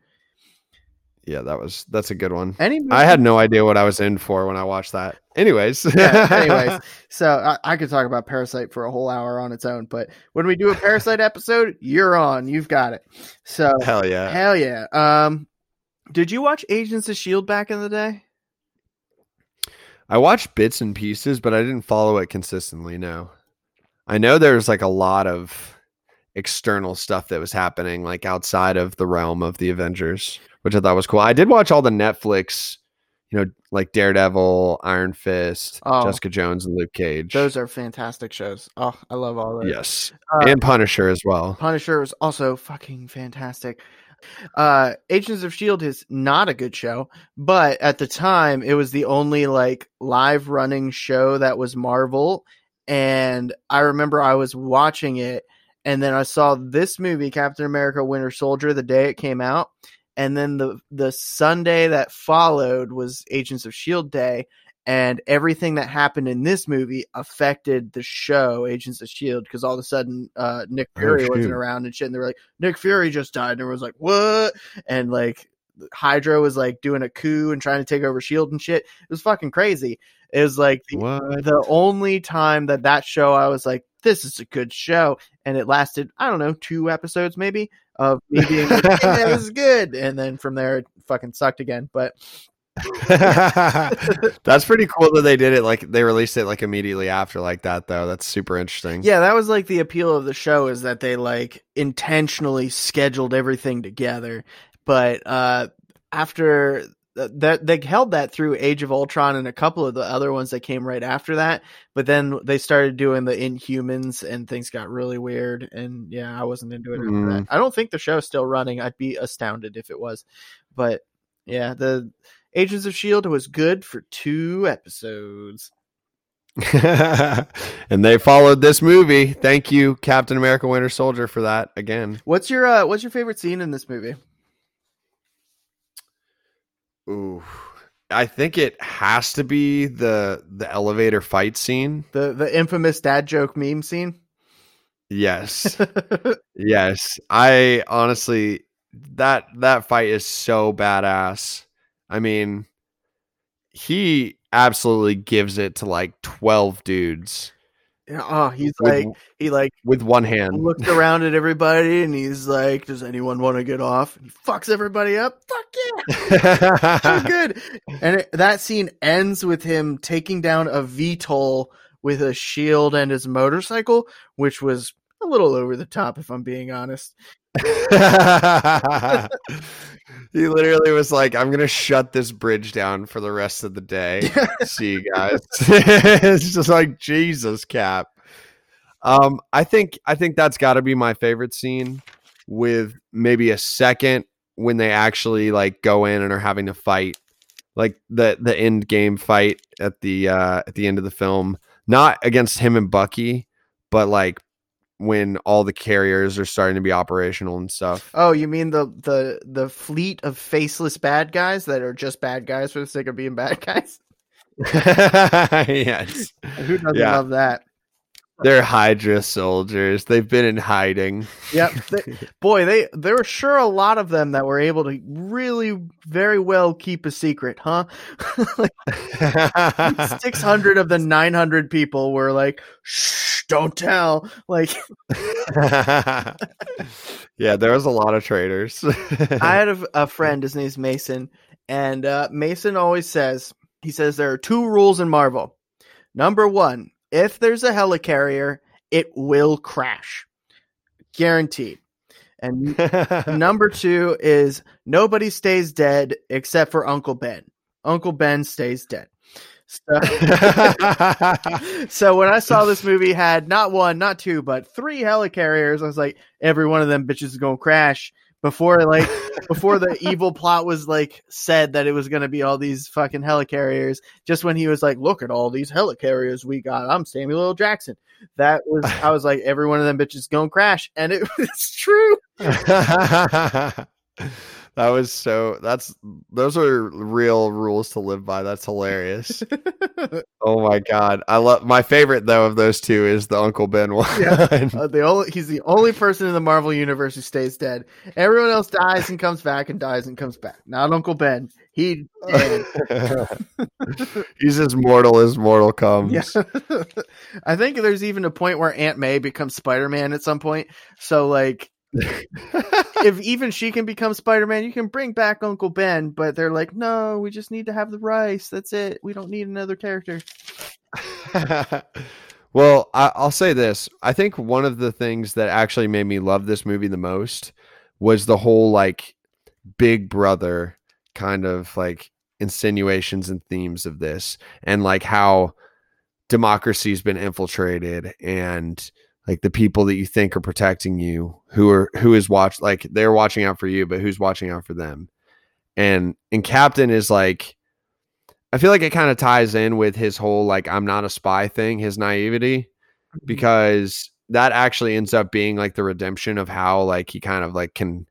Yeah, that was that's a good one. Any movie, I had no idea what I was in for when I watched that. Anyways. yeah, anyways, so I, I could talk about Parasite for a whole hour on its own, but when we do a Parasite episode, you're on. You've got it. So Hell yeah. hell yeah. Um, did you watch Agents of Shield back in the day? I watched bits and pieces, but I didn't follow it consistently. No, I know there's like a lot of external stuff that was happening, like outside of the realm of the Avengers, which I thought was cool. I did watch all the Netflix, you know, like Daredevil, Iron Fist, Oh. Jessica Jones, and Luke Cage. Those are fantastic shows. Oh, I love all those. yes, Uh, and Punisher as well. Punisher was also fucking fantastic. Uh Agents of Shield is not a good show, but at the time it was the only like live running show that was Marvel and I remember I was watching it and then I saw this movie Captain America Winter Soldier the day it came out and then the the Sunday that followed was Agents of Shield Day and everything that happened in this movie affected the show Agents of Shield because all of a sudden uh, Nick Oh, Fury wasn't around and shit, and they were like, Nick Fury just died, and everyone was like, what? And like Hydra was like doing a coup and trying to take over Shield and shit. It was fucking crazy. It was like the only time that that show I was like, this is a good show, and it lasted I don't know two episodes maybe of me being like, yeah, this is good, and then from there it fucking sucked again. But That's pretty cool that they did it like they released it like immediately after like that though. That's super interesting. Yeah, that was like the appeal of the show is that they like intentionally scheduled everything together. But uh after that they held that through Age of Ultron and a couple of the other ones that came right after that, but then they started doing the Inhumans and things got really weird and yeah, I wasn't into it after that. I don't think the show's still running. I'd be astounded if it was. But yeah, the Agents of Shield was good for 2 episodes. and they followed this movie. Thank you, Captain America Winter Soldier, for that again. What's your uh what's your favorite scene in this movie? Ooh. I think it has to be the the elevator fight scene. The the infamous dad joke meme scene. Yes. yes. I honestly that that fight is so badass. I mean, he absolutely gives it to like 12 dudes Yeah, oh, he's with, like he like with one hand. looks around at everybody and he's like, "Does anyone want to get off?" And he fucks everybody up. Fuck yeah, so good. And it, that scene ends with him taking down a VTOL with a shield and his motorcycle, which was a little over the top, if I'm being honest. he literally was like, I'm gonna shut this bridge down for the rest of the day. See you guys. it's just like Jesus cap. Um, I think I think that's gotta be my favorite scene with maybe a second when they actually like go in and are having to fight. Like the the end game fight at the uh at the end of the film. Not against him and Bucky, but like when all the carriers are starting to be operational and stuff. Oh, you mean the the the fleet of faceless bad guys that are just bad guys for the sake of being bad guys? yes. Who doesn't Yeah. love that? They're Hydra soldiers. They've been in hiding. Yep. They- boy, they there were sure a lot of them that were able to really very well keep a secret, huh? like six hundred of the nine hundred people were like, "Shh, don't tell. Like yeah, there was a lot of traitors. I had a, a friend, his name's Mason, and uh, Mason always says, he says there are two rules in Marvel. Number one, if there's a helicarrier, it will crash. Guaranteed. And number two is nobody stays dead except for Uncle Ben. Uncle Ben stays dead. So, so when I saw this movie had not one, not two, but three helicarriers, I was like, every one of them bitches is gonna crash before like before the evil plot was like said that it was gonna be all these fucking helicarriers. Just when he was like, look at all these helicarriers we got. I'm Samuel L. Jackson. That was I was like, every one of them bitches gonna crash, and it was true. That was so. That's those are real rules to live by. That's hilarious. oh my god, I love my favorite though of those two is the Uncle Ben one. Yeah, uh, the only he's the only person in the Marvel universe who stays dead. Everyone else dies and comes back and dies and comes back. Not Uncle Ben. He he's as mortal as mortal comes. Yeah. I think there's even a point where Aunt May becomes Spider Man at some point. So like if even she can become Spider Man, you can bring back Uncle Ben. But they're like, no, we just need to have the rice. That's it. We don't need another character. well, I, will say this. I think one of the things that actually made me love this movie the most was the whole like Big Brother kind of like insinuations and themes of this, and like how democracy's been infiltrated and like the people that you think are protecting you who are who is watch like they're watching out for you but who's watching out for them? And and captain is like i feel like it kind of ties in with his whole like i'm not a spy thing his naivety mm-hmm. because that actually ends up being like the redemption of how like he kind of like can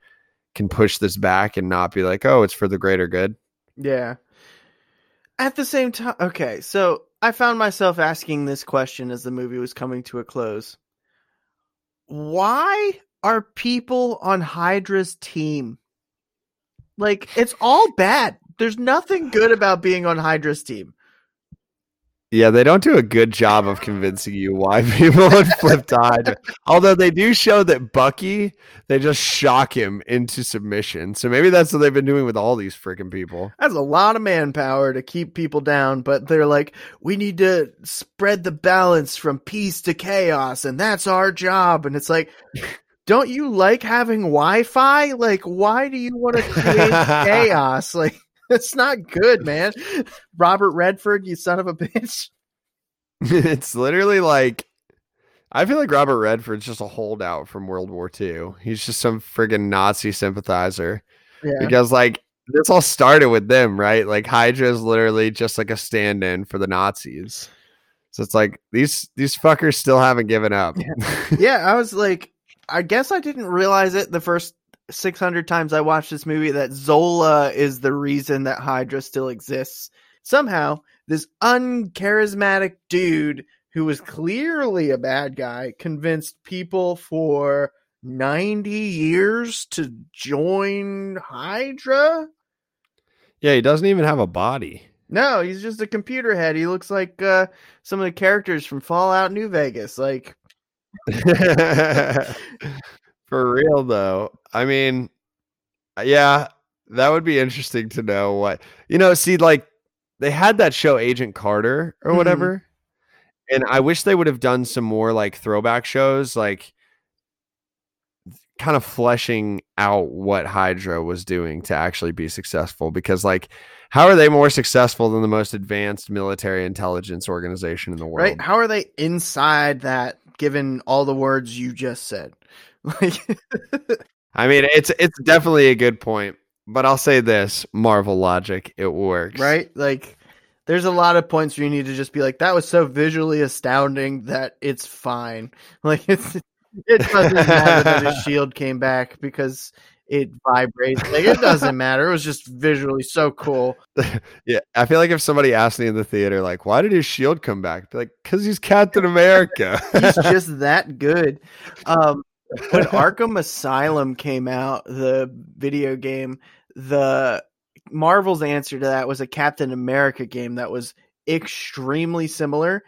can push this back and not be like oh it's for the greater good. Yeah. At the same time okay so i found myself asking this question as the movie was coming to a close why are people on Hydra's team? Like, it's all bad. There's nothing good about being on Hydra's team. Yeah, they don't do a good job of convincing you why people would flip to Although they do show that Bucky, they just shock him into submission. So maybe that's what they've been doing with all these freaking people. That's a lot of manpower to keep people down, but they're like, we need to spread the balance from peace to chaos, and that's our job. And it's like, don't you like having Wi-Fi? Like, why do you want to create chaos? Like, it's not good, man. Robert Redford, you son of a bitch. it's literally like I feel like Robert Redford's just a holdout from World War II. He's just some friggin' Nazi sympathizer. Yeah. Because like this all started with them, right? Like Hydra is literally just like a stand-in for the Nazis. So it's like these these fuckers still haven't given up. Yeah, yeah I was like, I guess I didn't realize it the first 600 times I watched this movie that Zola is the reason that Hydra still exists. Somehow, this uncharismatic dude who was clearly a bad guy convinced people for 90 years to join Hydra. Yeah, he doesn't even have a body. No, he's just a computer head. He looks like uh, some of the characters from Fallout New Vegas. Like For real though. I mean, uh, yeah, that would be interesting to know what you know. See, like they had that show Agent Carter or mm-hmm. whatever, mm-hmm. and I wish they would have done some more like throwback shows, like kind of fleshing out what Hydra was doing to actually be successful. Because like, how are they more successful than the most advanced military intelligence organization in the world? Right? How are they inside that? Given all the words you just said. Like, I mean, it's it's definitely a good point, but I'll say this: Marvel logic, it works, right? Like, there's a lot of points where you need to just be like, "That was so visually astounding that it's fine." Like, it's it doesn't matter that his shield came back because it vibrates. Like it doesn't matter. It was just visually so cool. yeah, I feel like if somebody asked me in the theater, like, "Why did his shield come back?" I'd be like, "Cause he's Captain America. he's just that good." Um, when Arkham Asylum came out, the video game, the Marvel's answer to that was a Captain America game that was extremely similar.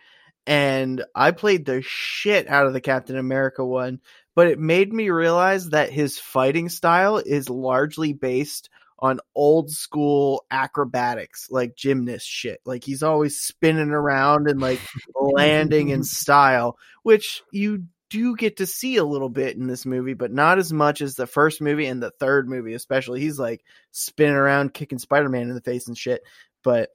and I played the shit out of the Captain America one, but it made me realize that his fighting style is largely based on old school acrobatics, like gymnast shit. Like he's always spinning around and like landing in style, which you do get to see a little bit in this movie, but not as much as the first movie and the third movie, especially. He's like spinning around, kicking Spider Man in the face and shit. But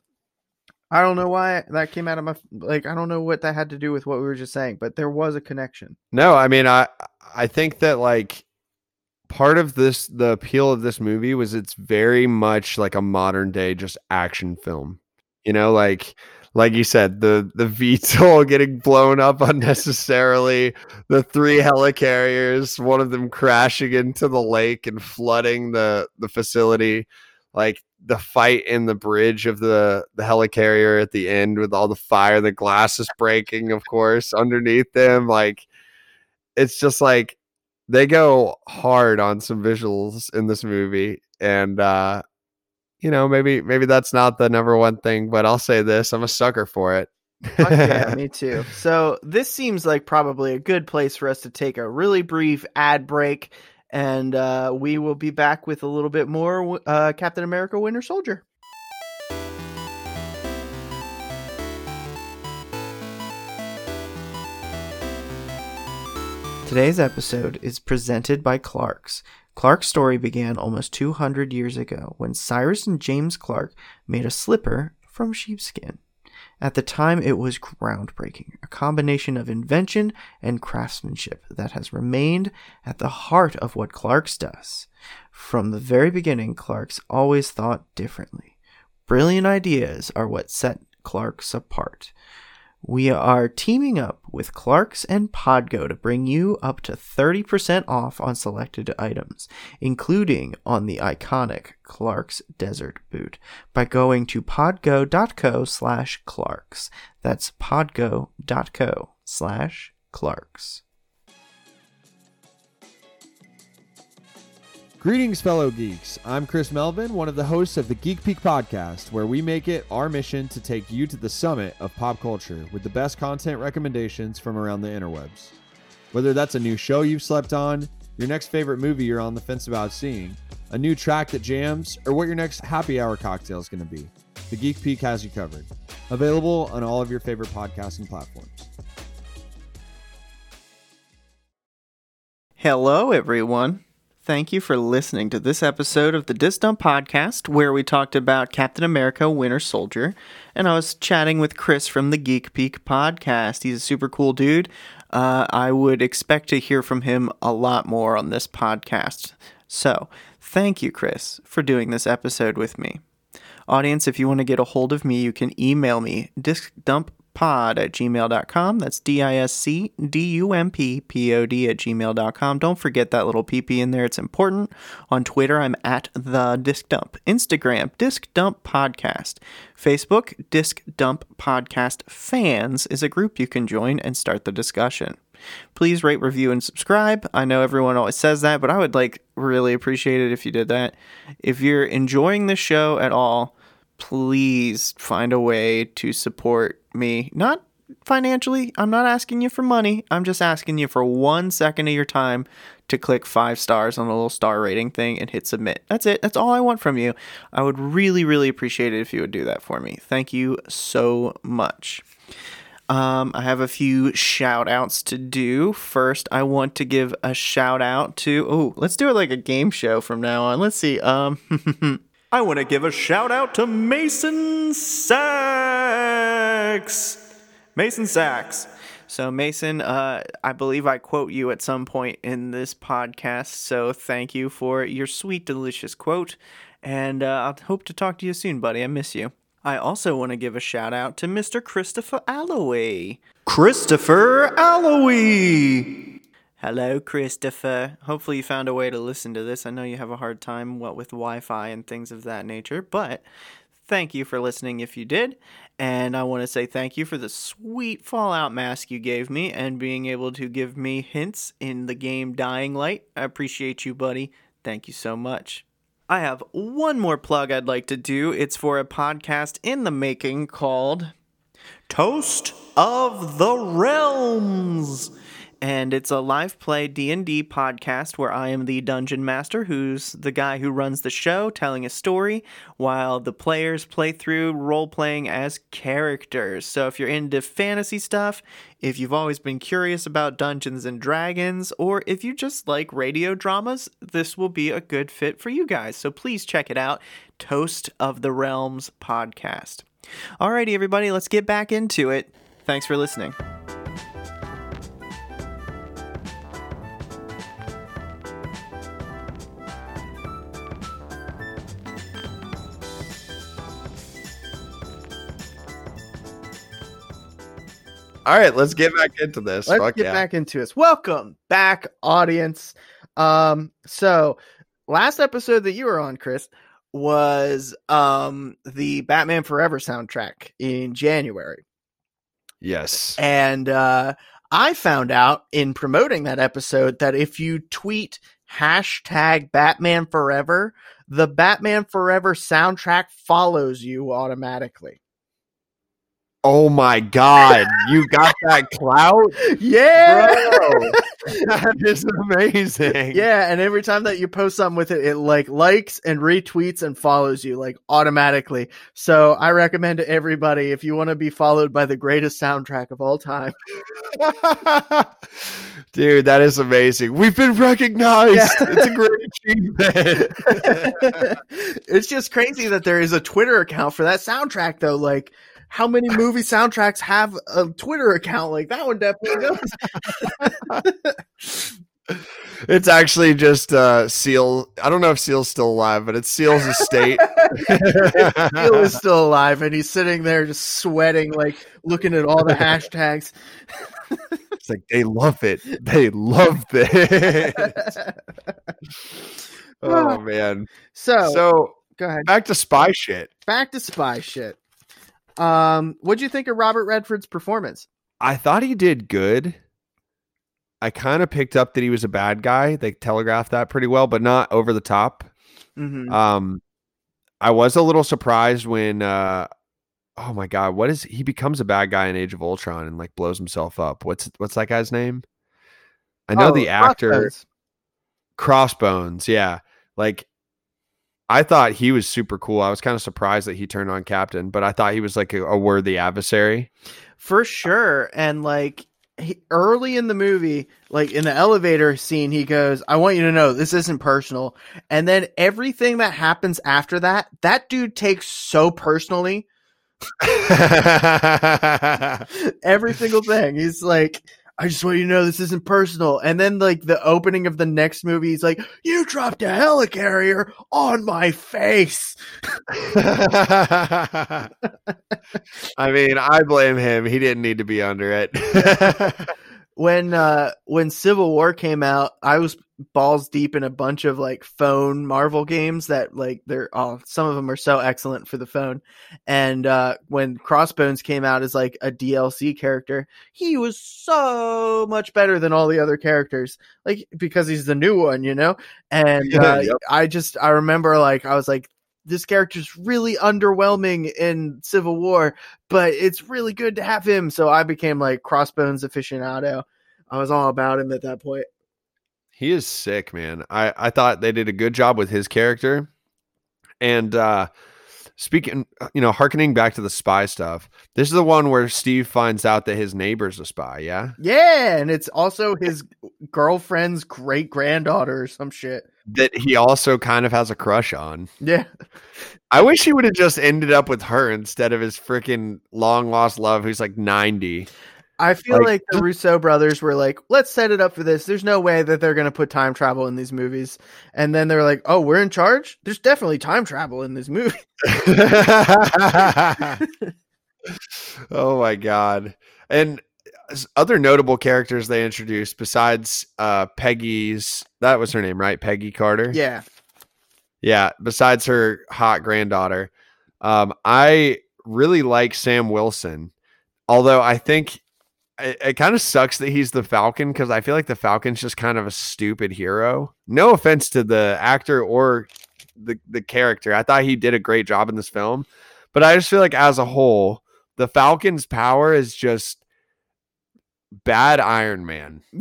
I don't know why that came out of my like. I don't know what that had to do with what we were just saying, but there was a connection. No, I mean, I I think that like part of this the appeal of this movie was it's very much like a modern day just action film. You know, like like you said, the the VTOL getting blown up unnecessarily, the three helicarriers, one of them crashing into the lake and flooding the the facility, like the fight in the bridge of the the helicarrier at the end with all the fire, the glass is breaking, of course, underneath them. Like it's just like they go hard on some visuals in this movie, and uh, you know, maybe maybe that's not the number one thing, but I'll say this: I'm a sucker for it. yeah, me too. So this seems like probably a good place for us to take a really brief ad break, and uh, we will be back with a little bit more uh, Captain America: Winter Soldier. Today's episode is presented by Clark's. Clark's story began almost 200 years ago when Cyrus and James Clark made a slipper from sheepskin. At the time, it was groundbreaking, a combination of invention and craftsmanship that has remained at the heart of what Clark's does. From the very beginning, Clark's always thought differently. Brilliant ideas are what set Clark's apart. We are teaming up with Clarks and Podgo to bring you up to 30% off on selected items, including on the iconic Clarks Desert Boot, by going to podgo.co slash Clarks. That's podgo.co slash Clarks. Greetings, fellow geeks. I'm Chris Melvin, one of the hosts of the Geek Peak podcast, where we make it our mission to take you to the summit of pop culture with the best content recommendations from around the interwebs. Whether that's a new show you've slept on, your next favorite movie you're on the fence about seeing, a new track that jams, or what your next happy hour cocktail is going to be, the Geek Peak has you covered. Available on all of your favorite podcasting platforms. Hello, everyone. Thank you for listening to this episode of the Disc Dump Podcast, where we talked about Captain America Winter Soldier. And I was chatting with Chris from the Geek Peak Podcast. He's a super cool dude. Uh, I would expect to hear from him a lot more on this podcast. So, thank you, Chris, for doing this episode with me. Audience, if you want to get a hold of me, you can email me, discdump pod at gmail.com. That's D I S C D U M P P O D at gmail.com. Don't forget that little PP in there. It's important. On Twitter, I'm at the Disc Dump. Instagram, Disc Dump Podcast. Facebook, Disc Dump Podcast Fans is a group you can join and start the discussion. Please rate, review, and subscribe. I know everyone always says that, but I would like really appreciate it if you did that. If you're enjoying the show at all, please find a way to support me. Not financially, I'm not asking you for money. I'm just asking you for one second of your time to click five stars on the little star rating thing and hit submit. That's it. That's all I want from you. I would really, really appreciate it if you would do that for me. Thank you so much. Um, I have a few shout outs to do. First, I want to give a shout out to, oh, let's do it like a game show from now on. Let's see. Um, I want to give a shout out to Mason Sachs. Mason Sachs. So, Mason, uh, I believe I quote you at some point in this podcast. So, thank you for your sweet, delicious quote. And uh, I hope to talk to you soon, buddy. I miss you. I also want to give a shout out to Mr. Christopher Alloway. Christopher Alloway! Hello, Christopher. Hopefully, you found a way to listen to this. I know you have a hard time, what with Wi Fi and things of that nature, but thank you for listening if you did. And I want to say thank you for the sweet Fallout mask you gave me and being able to give me hints in the game Dying Light. I appreciate you, buddy. Thank you so much. I have one more plug I'd like to do. It's for a podcast in the making called Toast of the Realms. And it's a live play D&D podcast where I am the dungeon master who's the guy who runs the show telling a story while the players play through role playing as characters. So if you're into fantasy stuff, if you've always been curious about Dungeons and Dragons, or if you just like radio dramas, this will be a good fit for you guys. So please check it out. Toast of the Realms podcast. Alrighty, everybody, let's get back into it. Thanks for listening. All right, let's get back into this. Let's Fuck get yeah. back into this. Welcome back, audience. Um, so last episode that you were on, Chris, was um the Batman Forever soundtrack in January. Yes. And uh I found out in promoting that episode that if you tweet hashtag Batman Forever, the Batman Forever soundtrack follows you automatically. Oh my god, you got that clout? Yeah. Bro, that is amazing. Yeah, and every time that you post something with it, it like likes and retweets and follows you like automatically. So I recommend to everybody if you want to be followed by the greatest soundtrack of all time. Dude, that is amazing. We've been recognized. Yeah. It's a great achievement. it's just crazy that there is a Twitter account for that soundtrack though. Like how many movie soundtracks have a Twitter account? Like that one definitely does. it's actually just uh Seal. I don't know if Seal's still alive, but it's Seal's estate. Seal is still alive and he's sitting there just sweating, like looking at all the hashtags. It's like they love it. They love this. Oh man. so, So go ahead. back to spy shit. Back to spy shit. Um, what'd you think of Robert Redford's performance? I thought he did good. I kind of picked up that he was a bad guy. They telegraphed that pretty well, but not over the top. Mm-hmm. Um, I was a little surprised when, uh, oh my god, what is he becomes a bad guy in Age of Ultron and like blows himself up? What's what's that guy's name? I know Oh, the actor Crossbones. Crossbones. Yeah, like I thought he was super cool. I was kind of surprised that he turned on Captain, but I thought he was like a, a worthy adversary. for sure. And like he, early in the movie, like in the elevator scene, he goes, "I want you to know this isn't personal." And then everything that happens after that, that dude takes so personally. Every single thing. He's like. I just want you to know this isn't personal. And then, like, the opening of the next movie, he's like, You dropped a helicarrier on my face. I mean, I blame him. He didn't need to be under it. when uh when Civil War came out, I was balls deep in a bunch of like phone Marvel games that like they're all some of them are so excellent for the phone. And uh when Crossbones came out as like a DLC character, he was so much better than all the other characters. Like because he's the new one, you know? And Yeah, uh, yep. I just I remember like I was like this character's really underwhelming in Civil War, but it's really good to have him. So I became like Crossbones aficionado. I was all about him at that point. he is sick, man. I, I thought they did a good job with his character. And uh speaking, uh, you know, harkening back to the spy stuff, this is the one where Steve finds out that his neighbor's a spy, yeah? Yeah, and it's also his girlfriend's great granddaughter or some shit. That he also kind of has a crush on. Yeah. I wish he would have just ended up with her instead of his freaking long lost love who's like 90. I feel Like- like, the Russo brothers were like, let's set it up for this. There's no way that they're going to put time travel in these movies. And then they're like, oh, we're in charge? There's definitely time travel in this movie. oh my god. And other notable characters they introduced besides uh Peggy's that was her name, right? Peggy Carter. Yeah. Yeah, besides her hot granddaughter. Um I really like Sam Wilson. Although I think it, it kind of sucks that he's the Falcon because I feel like the Falcon's just kind of a stupid hero. No offense to the actor or the the character. I thought he did a great job in this film, but I just feel like as a whole, the Falcon's power is just bad Iron Man.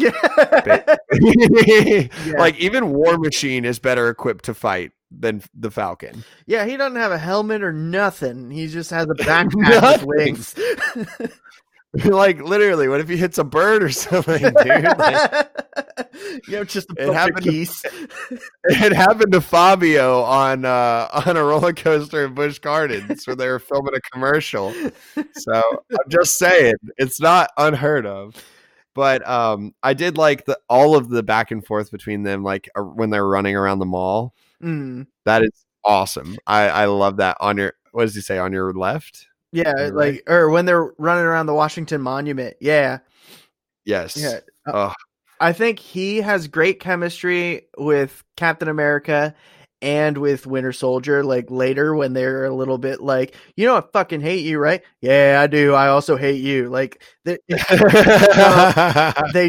Yeah. Like even War Machine is better equipped to fight than the Falcon. yeah, he doesn't have a helmet or nothing. He just has a backpack with wings. like literally, what if he hits a bird or something, dude? Like, you know, just a It happened to- it happened to Fabio on uh, on a roller coaster in Busch Gardens where they were filming a commercial. So I'm just saying, it's not unheard of. But um, I did like the all of the back and forth between them, like uh, when they're running around the mall. Mm. That is awesome. I I love that. On your what does he say? On your left? Yeah, like or when they're running around the Washington Monument. Yeah, Yes. yeah. Oh, I think he has great chemistry with Captain America and with Winter Soldier. Like later when they're a little bit like, you know, I fucking hate you, right? Yeah, I do. I also hate you. Like they, they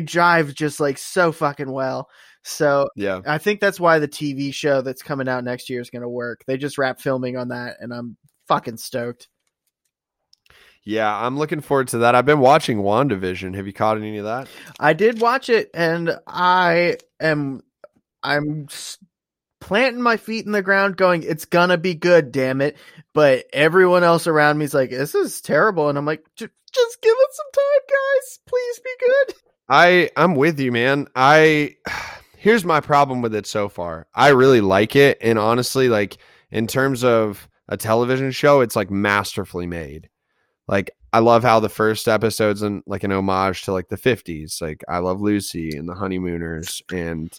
jive just like so fucking well. So yeah. I think that's why the TV show that's coming out next year is going to work. They just wrap filming on that, and I'm fucking stoked. Yeah, I'm looking forward to that. I've been watching WandaVision. Have you caught any of that? I did watch it, and I am I'm planting my feet in the ground, going, "It's gonna be good, damn it!" But everyone else around me is like, "This is terrible," and I'm like, "Just give it some time, guys. Please be good." I I'm with you, man. I here's my problem with it so far. I really like it, and honestly, like in terms of a television show, it's like masterfully made. Like I love how the first episode's in like an homage to like the 50s. Like I love Lucy and the Honeymooners and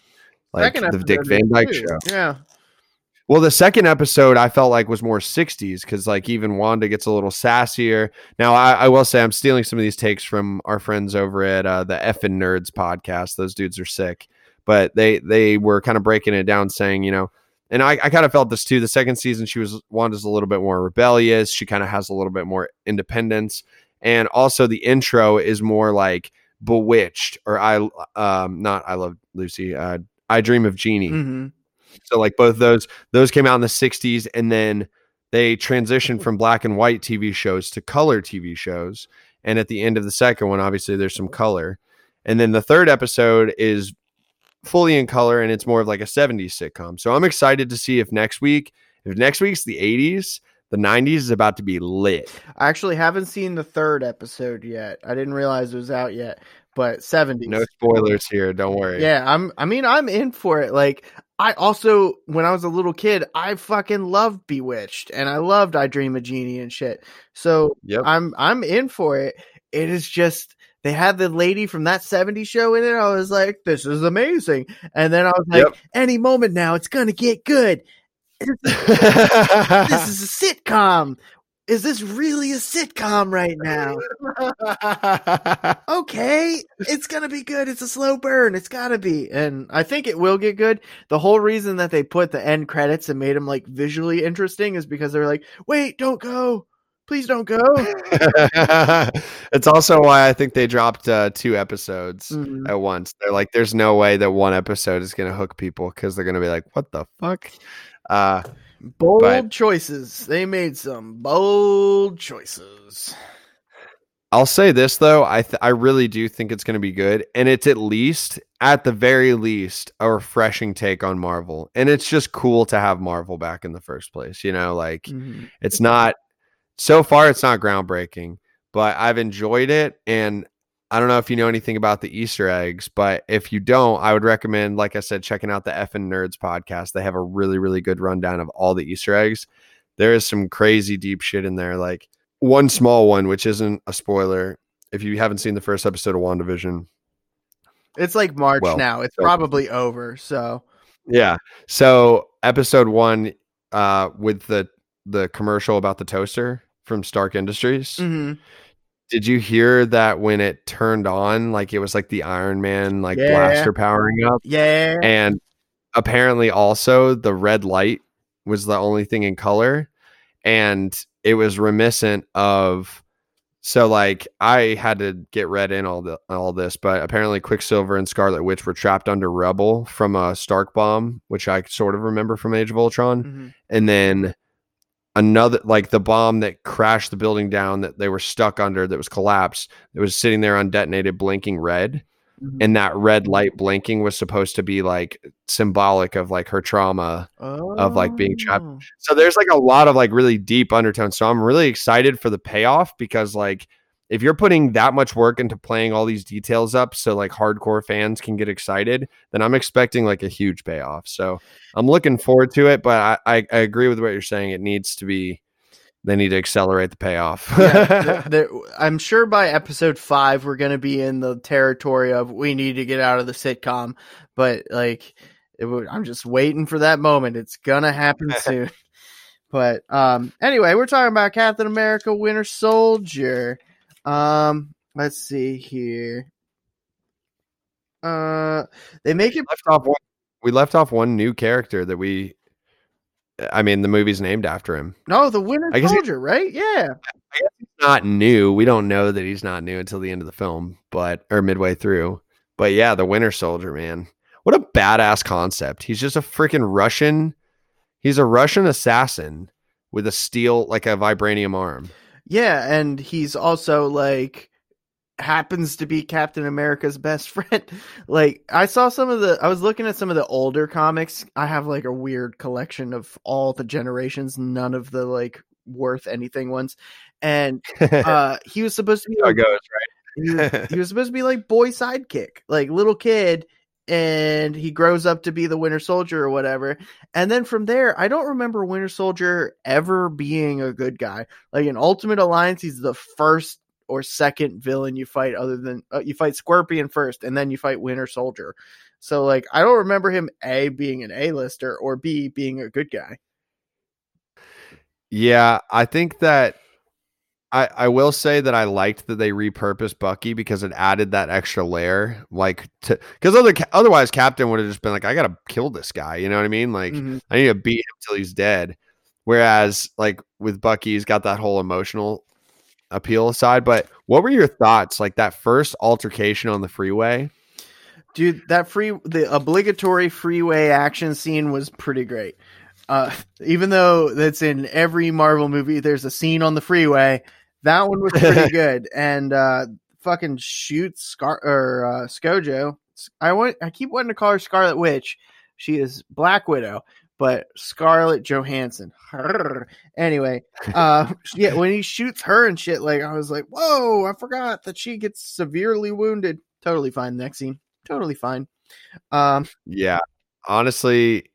like Second the Dick Van Dyke show. Yeah, Well, the second episode I felt like was more 60s because like even Wanda gets a little sassier. Now I, I will say I'm stealing some of these takes from our friends over at uh, the Effin Nerds podcast. Those dudes are sick, but they they were kind of breaking it down, saying you know, and I, I kind of felt this too. The second season she was Wanda's a little bit more rebellious. She kind of has a little bit more independence, and also the intro is more like Bewitched or I um not I love Lucy. Uh, I Dream of Jeannie. hmm So like both those those came out in the 60s and then they transitioned from black and white TV shows to color TV shows. And at the end of the second one, obviously there's some color. And then the third episode is fully in color and it's more of like a 70s sitcom. So I'm excited to see if next week, if next week's the 80s, the 90s is about to be lit. I actually haven't seen the third episode yet. I didn't realize it was out yet, but 70s. No spoilers here, don't worry. Yeah, I'm I mean I'm in for it. Like I also when I was a little kid, I fucking loved Bewitched and I loved I Dream of Jeannie and shit. So Yep. I'm I'm in for it. It is just they had the lady from that 70s show in it. I was like, this is amazing. And then I was like, Yep. any moment now it's gonna get good. This is a sitcom. Is this really a sitcom right now? okay, it's gonna be good. It's a slow burn. It's gotta be, and I think it will get good. The whole reason that they put the end credits and made them like visually interesting is because they're like, "Wait, don't go, please don't go." it's also why I think they dropped uh, two episodes Mhm. at once. They're like, there's no way that one episode is going to hook people because they're going to be like, what the fuck? Uh, Bold But- choices. They made some bold choices. I'll say this though, I th- I really do think it's going to be good, and it's at least, at the very least, a refreshing take on Marvel, and it's just cool to have Marvel back in the first place. You know, like Mhm. it's not so far it's not groundbreaking but i've enjoyed it and i don't know if you know anything about the easter eggs but if you don't i would recommend like i said checking out the Effin Nerds podcast they have a really really good rundown of all the easter eggs there is some crazy deep shit in there like one small one which isn't a spoiler if you haven't seen the first episode of wandavision It's like March Well, now. It's so- probably over. So yeah so episode one uh with the the commercial about the toaster from stark industries Mhm. Did you hear that when it turned on, like it was like the Iron Man like Yeah. blaster powering up? yeah, And apparently also the red light was the only thing in color. And it was reminiscent of so like I had to get read in all the all this, but apparently Quicksilver and Scarlet Witch were trapped under rubble from a Stark bomb, which I sort of remember from Age of Ultron Mhm. and then another like the bomb that crashed the building down that they were stuck under that was collapsed that was sitting there undetonated blinking red Mhm. and that red light blinking was supposed to be like symbolic of like her trauma of, like, being trapped. Oh. so there's like a lot of like really deep undertones so i'm really excited for the payoff because like if you're putting that much work into playing all these details up so like hardcore fans can get excited then i'm expecting like a huge payoff so i'm looking forward to it but i i, I agree with what you're saying it needs to be they need to accelerate the payoff Yeah, th- there- I'm sure by episode five we're gonna be in the territory of we need to get out of the sitcom, but like it would, I'm just waiting for that moment. It's gonna happen soon. But um, anyway, we're talking about Captain America: Winter Soldier. Um, let's see here. Uh, they make it. left off one, we left off one new character that we i mean the movie's named after him No, the Winter I guess he- Soldier, right? Yeah. not new. We don't know that he's not new until the end of the film, but or midway through. But yeah, the Winter Soldier, man. What a badass concept. He's just a freaking Russian. He's a Russian assassin with a steel like a vibranium arm. Yeah, and he's also like happens to be Captain America's best friend. like I saw some of the I was looking at some of the older comics. I have like a weird collection of all the generations, none of the like worth anything ones. And uh he was supposed to be like, goes, he, was, he was supposed to be like boy sidekick, like little kid and he grows up to be the Winter Soldier or whatever. And then from there, I don't remember Winter Soldier ever being a good guy. Like in Ultimate Alliance, he's the first or second villain you fight, other than uh, you fight Scorpion first, and then you fight Winter Soldier. So like, I don't remember him a being an A lister or b being a good guy. Yeah, I think that I I will say that I liked that they repurposed Bucky because it added that extra layer, like to because other otherwise Captain would have just been like, I gotta kill this guy. You know what I mean? Like Mhm. I need to beat him till he's dead. Whereas like with Bucky, he's got that whole emotional appeal aside. But what were your thoughts? Like that first altercation on the freeway? Dude, that free the obligatory freeway action scene was pretty great. Uh, even though that's in every Marvel movie, there's a scene on the freeway. That one was pretty good, and uh, fucking shoots Scar or uh, ScarJo. I want I keep wanting to call her Scarlet Witch. She is Black Widow, but Scarlett Johansson. Anyway, uh, yeah, when he shoots her and shit, like I was like, whoa, I forgot that she gets severely wounded. Totally fine. Next scene totally fine. Um, Yeah, honestly,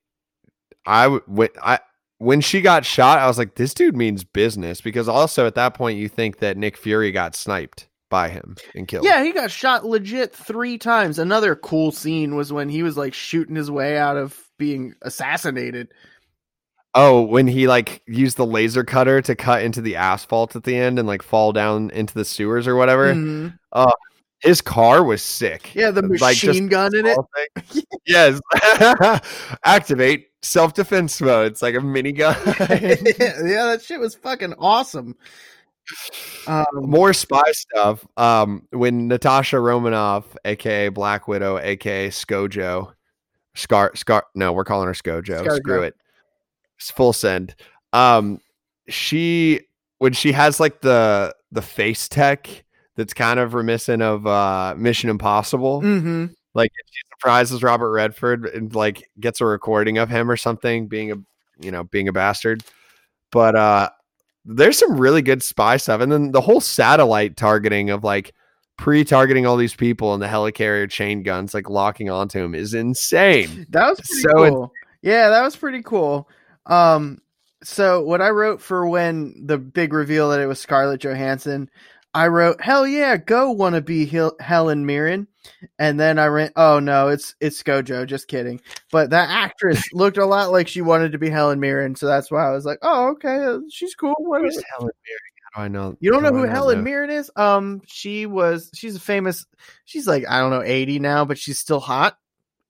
I would. I when she got shot, I was like, this dude means business because also at that point you think that Nick Fury got sniped by him and killed. yeah, he got shot legit three times. Another cool scene was when he was like shooting his way out of being assassinated. Oh, when he like used the laser cutter to cut into the asphalt at the end and like fall down into the sewers or whatever. Mhm. His car was sick. Yeah, the Like, machine just gun in it. Yes. Activate self defense mode. It's like a minigun. yeah, that shit was fucking awesome. Um, more spy stuff. Um, when Natasha Romanoff, aka Black Widow, aka ScarJo, Scar Scar no, we're calling her Skojo. Scarjo. Screw it. It's full send. Um, she when she has like the the face tech that's kind of reminiscent of uh Mission Impossible. mhm. Like she surprises Robert Redford and like gets a recording of him or something being a you know being a bastard. But uh there's some really good spy stuff, and then the whole satellite targeting of like pre-targeting all these people and the helicarrier chain guns like locking onto him is insane. That was pretty So cool. Yeah, that was pretty cool. Um, so what I wrote for when the big reveal that it was Scarlett Johansson, I wrote, "Hell yeah, go want to be Hel- Helen Mirren," and then I ran, "Oh no, it's it's ScarJo." Just kidding. But that actress looked a lot like she wanted to be Helen Mirren, so that's why I was like, "Oh, okay, uh, she's cool." whatever." Who's Helen Mirren? How do I know? You don't know do who Helen know? Mirren is? Um, she was she's a famous. She's like I don't know, eighty now, but she's still hot.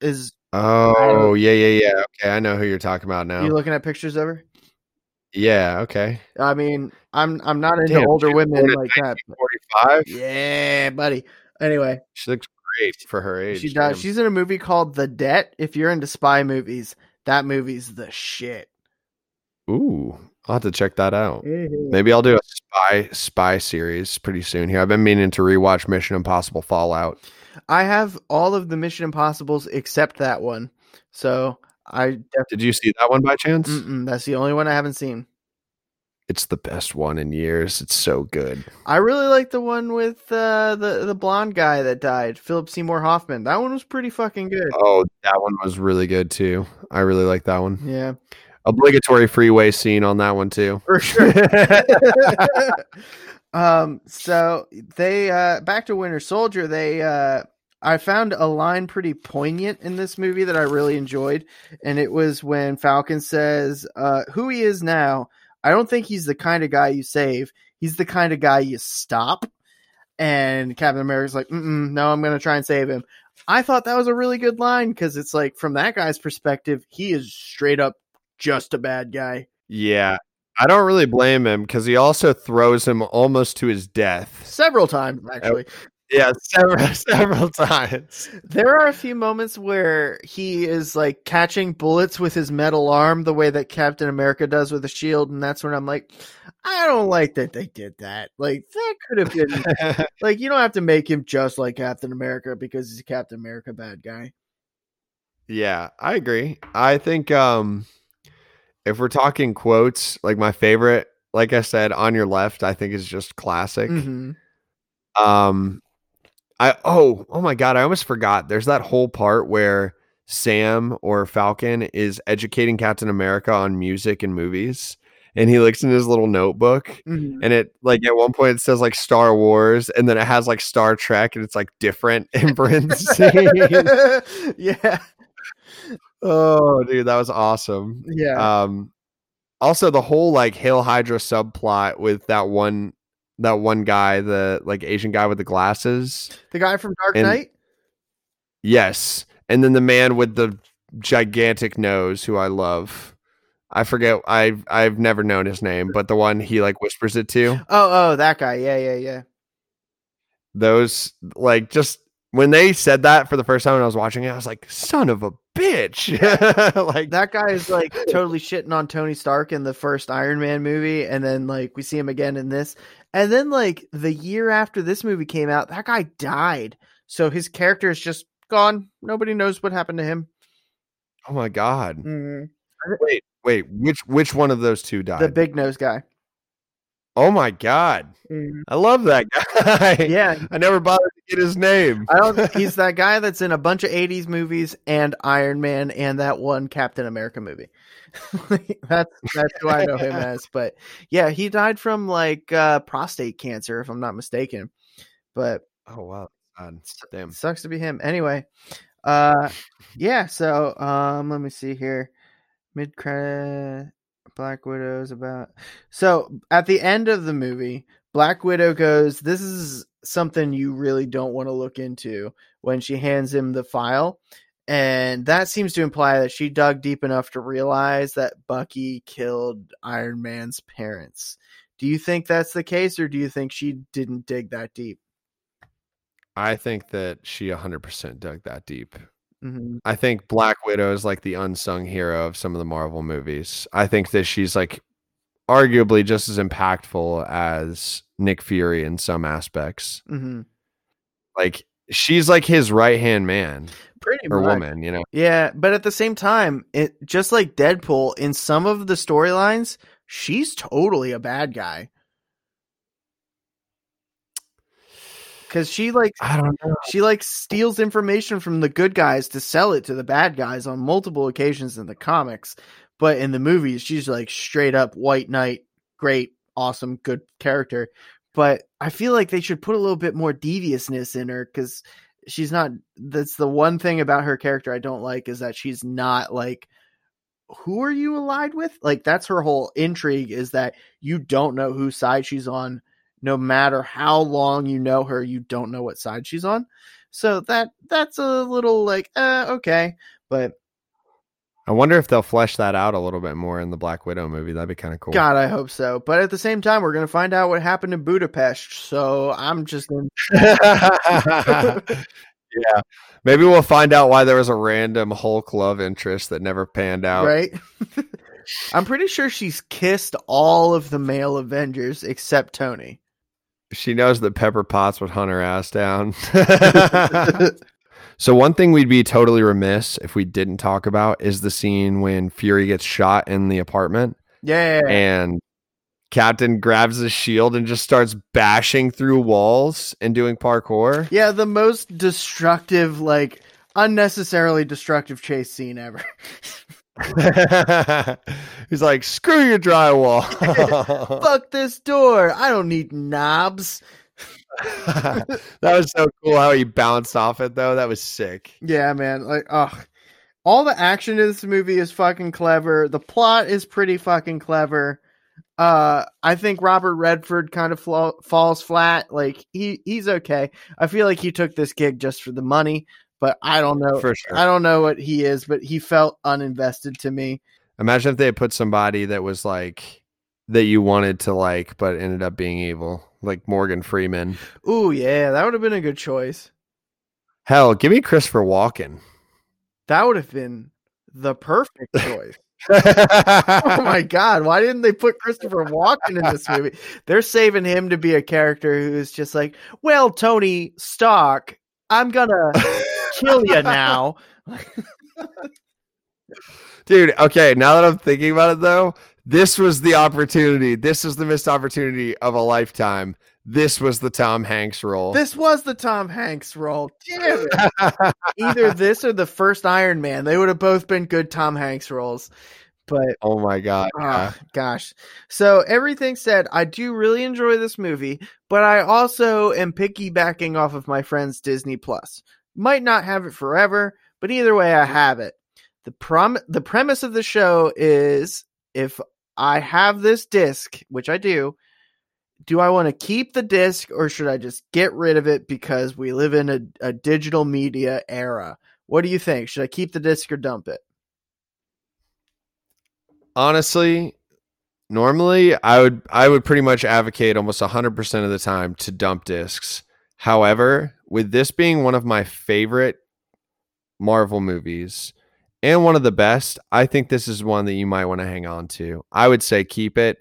Is Oh yeah, yeah, yeah. Okay, I know who you're talking about now. you looking at pictures of her? yeah, okay. I mean, I'm I'm not into Damn, older women like that. 45. Yeah, buddy. Anyway, She looks great for her age. she damn. does. She's in a movie called The Debt. If you're into spy movies, that movie's the shit. Ooh, I'll have to check that out. Mm-hmm. Maybe I'll do a spy spy series pretty soon here. I've been meaning to rewatch Mission Impossible Fallout. I have all of the Mission Impossibles except that one. So I definitely Did you see that one by chance? that's the only one I haven't seen. It's the best one in years. It's so good. I really like the one with uh, the the blonde guy that died, Philip Seymour Hoffman. That one was pretty fucking good. Oh, that one was really good too. I really like that one. Yeah, Obligatory freeway scene on that one too. for sure. um, so they uh, back to Winter Soldier. They uh, I found a line pretty poignant in this movie that I really enjoyed, and it was when Falcon says, uh, "Who he is now." I don't think he's the kind of guy you save. He's the kind of guy you stop. And Captain America's like, no, I'm going to try and save him. I thought that was a really good line because it's like, from that guy's perspective, he is straight up just a bad guy. Yeah. I don't really blame him because he also throws him almost to his death. Several times, actually. Yeah, several several times. There are a few moments where he is like catching bullets with his metal arm, the way that Captain America does with a shield, and that's when I'm like, I don't like that they did that. Like that could have been like you don't have to make him just like Captain America because he's a Captain America bad guy. yeah, I agree. I think um if we're talking quotes, like my favorite, like I said, on your left, I think is just classic. hmm Um I oh, oh my god, I almost forgot. There's that whole part where Sam or Falcon is educating Captain America on music and movies. And he looks in his little notebook hmm and it like at one point it says like Star Wars and then it has like Star Trek and it's like different in parentheses. yeah, oh dude, that was awesome. yeah. Um also the whole like Hail Hydra subplot with that one that one guy, the like Asian guy with the glasses. the guy from Dark and- Knight. Yes. And then the man with the gigantic nose who I love. I forget I've I've never known his name, but the one he like whispers it to. Oh, oh, that guy. Yeah, yeah, yeah. Those like just when they said that for the first time when I was watching it, I was like, son of a bitch. like That guy is like totally shitting on Tony Stark in the first Iron Man movie, and then like we see him again in this, and then like the year after this movie came out, that guy died. So his character is just gone. Nobody knows what happened to him. Oh my god. Mhm. Wait, wait, which which one of those two died? The big nose guy. oh my god. I love that guy. Yeah, I never bothered to get his name. I don't. He's that guy that's in a bunch of '80s movies and Iron Man and that one Captain America movie. that's that's who I know him as. But yeah, he died from like uh, prostate cancer, if I'm not mistaken. But Oh wow. God. Damn. sucks to be him. Anyway, uh, yeah. So um, let me see here. Mid credit, Black Widow's about. So at the end of the movie, Black Widow goes, "This is something you really don't want to look into." When she hands him the file, and that seems to imply that she dug deep enough to realize that Bucky killed Iron Man's parents. Do you think that's the case, or do you think she didn't dig that deep? I think that she 100% dug that deep. hmm I think Black Widow is like the unsung hero of some of the Marvel movies. I think that she's like arguably just as impactful as Nick Fury in some aspects. hmm Like she's like his right hand man Pretty or much. woman, you know. Yeah, but at the same time, it just like Deadpool in some of the storylines, she's totally a bad guy. Cuz she like I don't know. she like steals information from the good guys to sell it to the bad guys on multiple occasions in the comics, but in the movies she's like straight up white knight, great, awesome, good character. But I feel like they should put a little bit more deviousness in her cuz she's not that's the one thing about her character I don't like is that she's not like who are you allied with? Like that's her whole intrigue is that you don't know whose side she's on no matter how long you know her, you don't know what side she's on. So that that's a little like uh okay, but I wonder if they'll flesh that out a little bit more in the Black Widow movie. That'd be kind of cool. God, I hope so. But at the same time, we're gonna find out what happened in Budapest. So I'm just gonna yeah. Maybe we'll find out why there was a random Hulk love interest that never panned out. right. I'm pretty sure she's kissed all of the male Avengers except Tony. She knows that Pepper Potts would hunt her ass down. So one thing we'd be totally remiss if we didn't talk about is the scene when Fury gets shot in the apartment Yeah. and Captain grabs his shield and just starts bashing through walls and doing parkour. Yeah, the most destructive, like unnecessarily destructive chase scene ever. He's like, "Screw your drywall." Fuck this door. I don't need knobs. that was so cool how he bounced off it though. That was sick. Yeah, man. Like, ugh. All the action in this movie is fucking clever. The plot is pretty fucking clever. Uh, I think Robert Redford kind of flaw- falls flat. Like he he's okay. I feel like he took this gig just for the money, but I don't know. For sure. I don't know what he is, but he felt uninvested to me. Imagine if they had put somebody that was like that you wanted to like, but ended up being evil, like Morgan Freeman. Ooh, yeah, that would have been a good choice. Hell, give me Christopher Walken. That would have been the perfect choice. oh my god, why didn't they put Christopher Walken in this movie? They're saving him to be a character who is just like, well, Tony Stark, I'm gonna kill you now. Dude, okay, now that I'm thinking about it though, this was the opportunity. This is the missed opportunity of a lifetime. This was the Tom Hanks role. This was the Tom Hanks role. Damn it. Either this or the first Iron Man. They would have both been good Tom Hanks roles. But oh my god. yeah. Ah, gosh. So everything said, I do really enjoy this movie, but I also am piggybacking off of my friend's Disney Plus. Might not have it forever, but either way, I have it. The prom the premise of the show is if I have this disc, which I do, do I want to keep the disc or should I just get rid of it because we live in a, a digital media era? What do you think? Should I keep the disc or dump it? honestly normally i would i would pretty much advocate almost 100% of the time to dump discs however with this being one of my favorite marvel movies and one of the best i think this is one that you might want to hang on to i would say keep it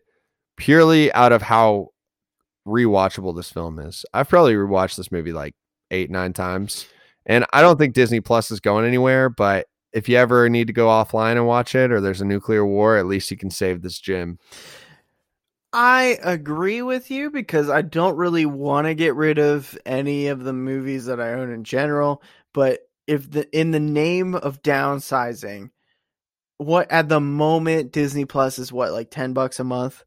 purely out of how rewatchable this film is i've probably rewatched this movie like eight nine times and i don't think disney plus is going anywhere but if you ever need to go offline and watch it or there's a nuclear war, at least you can save this gym. I agree with you because I don't really want to get rid of any of the movies that I own in general, but if the in the name of downsizing, what at the moment Disney Plus is what like 10 bucks a month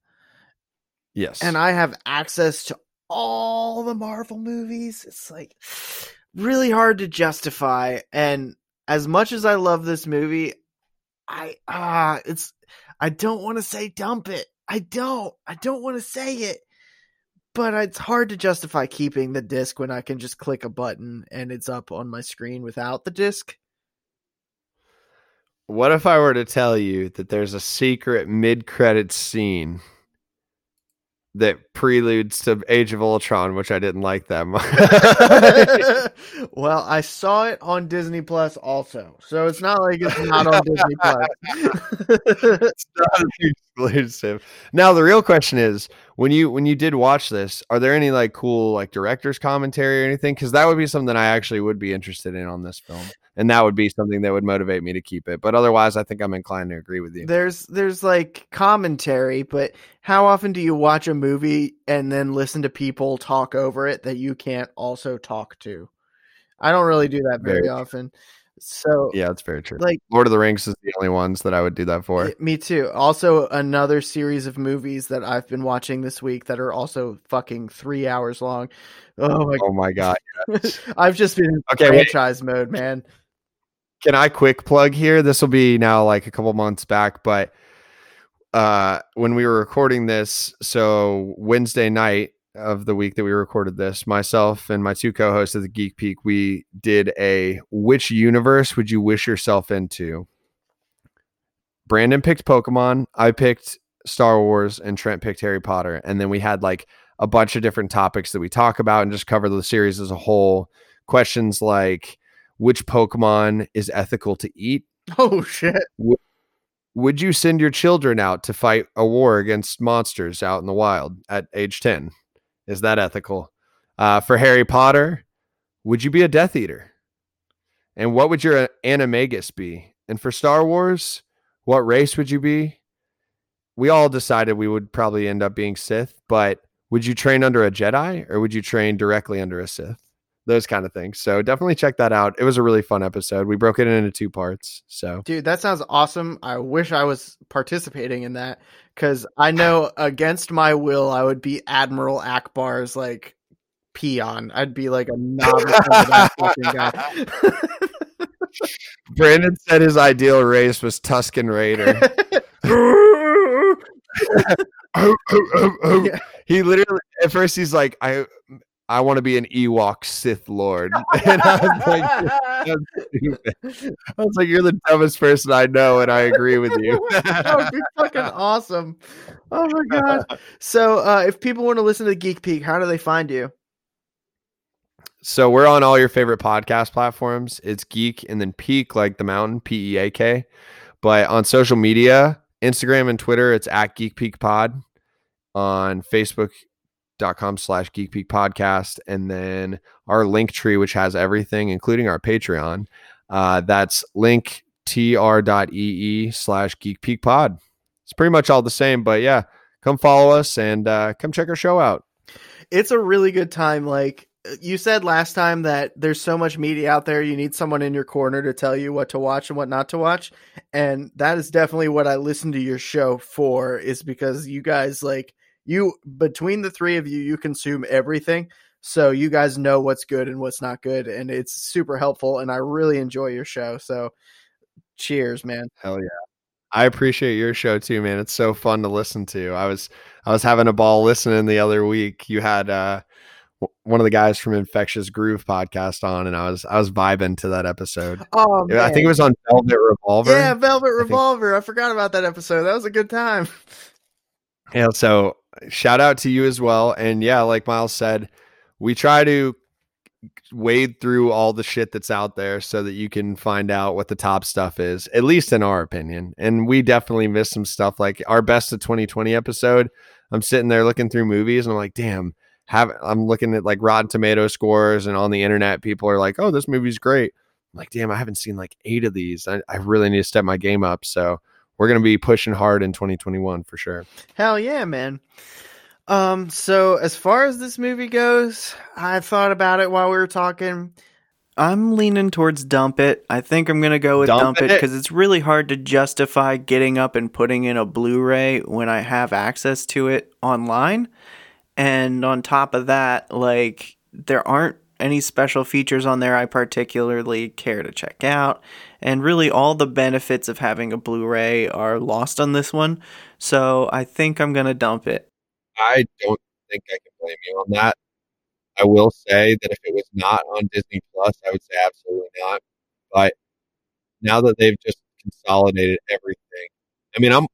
Yes. and I have access to all the Marvel movies. It's like really hard to justify and as much as I love this movie, I ah, it's I don't want to say dump it. I don't. I don't want to say it. But it's hard to justify keeping the disc when I can just click a button and it's up on my screen without the disc. what if I were to tell you that there's a secret mid credit scene that preludes to Age of Ultron, which I didn't like that much? well, I saw it on Disney Plus also. So it's not like it's not on Disney Plus. it's not exclusive. Now the real question is, when you when you did watch this, are there any like cool like director's commentary or anything? Because that would be something I actually would be interested in on this film, and that would be something that would motivate me to keep it. But otherwise, I think I'm inclined to agree with you. there's there's like commentary, but how often do you watch a movie and then listen to people talk over it that you can't also talk to? I don't really do that very Very often. So Yeah, that's very true. like Lord of the Rings is the only ones that I would do that for. Y- Me too. Also, another series of movies that I've been watching this week that are also fucking three hours long. Oh my! Oh my god. I've just been in Okay, wait. franchise mode, man. Can I quick plug here? This will be now like a couple months back, but uh when we were recording this, so Wednesday night of the week that we recorded this, myself and my two co-hosts of the Geek Peak, we did a which universe would you wish yourself into? Brandon picked Pokemon, I picked Star Wars, and Trent picked Harry Potter. And then we had like a bunch of different topics that we talk about and just cover the series as a whole. Questions like which Pokemon is ethical to eat? Oh shit! would you send your children out to fight a war against monsters out in the wild at age 10? Is that ethical? Uh, for Harry Potter, would you be a Death Eater? And what would your animagus be? And for Star Wars, what race would you be? We all decided we would probably end up being Sith, but would you train under a Jedi or would you train directly under a Sith? Those kind of things. So definitely check that out. It was a really fun episode. We broke it into two parts. So Dude, that sounds awesome. I wish I was participating in that because I know against my will, I would be Admiral Ackbar's like peon. I'd be like a novice fucking guy. Brandon said his ideal race was Tusken Raider. Oh, oh, oh. Yeah. He literally at first he's like, I I want to be an Ewok Sith Lord. And I was like, I was like, You're the dumbest person I know, and I agree with you. that would be fucking awesome. Oh my god. So uh if people want to listen to Geek Peak, how do they find you? So we're on all your favorite podcast platforms. It's Geek and then Peak, like the mountain, P E A K. But on social media, Instagram and Twitter, it's at Geek Peak Pod. On Facebook.com slash Geek Peak Podcast. And then our link tree, which has everything, including our Patreon. Uh, that's link tr.ee slash Geek Peak Pod. It's pretty much all the same, but yeah, come follow us and uh, come check our show out. It's a really good time. Like you said last time that there's so much media out there, you need someone in your corner to tell you what to watch and what not to watch. And that is definitely what I listen to your show for, is because you guys like you between the three of you, you consume everything. So you guys know what's good and what's not good, and it's super helpful. And I really enjoy your show. So cheers, man. Hell yeah. I appreciate your show too, man. It's so fun to listen to. I was I was having a ball listening the other week. You had uh one of the guys from Infectious Groove podcast on and I was I was vibing to that episode. Oh, I think it was on Velvet Revolver. yeah, Velvet think- Revolver. I forgot about that episode. That was a good time. Yeah, so shout out to you as well. And yeah, like Miles said, we try to wade through all the shit that's out there so that you can find out what the top stuff is, at least in our opinion. And we definitely missed some stuff like our best of 2020 episode. I'm sitting there looking through movies and I'm like, damn, have I'm looking at like Rotten Tomato scores and on the internet, people are like, oh, this movie's great. I'm like, damn, I haven't seen like eight of these. I, I really need to step my game up. So we're gonna be pushing hard in 2021 for sure. Hell yeah, man. Um, so as far as this movie goes, I thought about it while we were talking. I'm leaning towards dump it. I think I'm gonna go with Dump dump, it? because it's really hard to justify getting up and putting in a Blu-ray when I have access to it online. And on top of that, like there aren't any special features on there I particularly care to check out. And really all the benefits of having a Blu-ray are lost on this one. So I think I'm gonna dump it. I don't think I can blame you on that. I will say that if it was not on Disney Plus, I would say absolutely not. But now that they've just consolidated everything, I mean, I'm.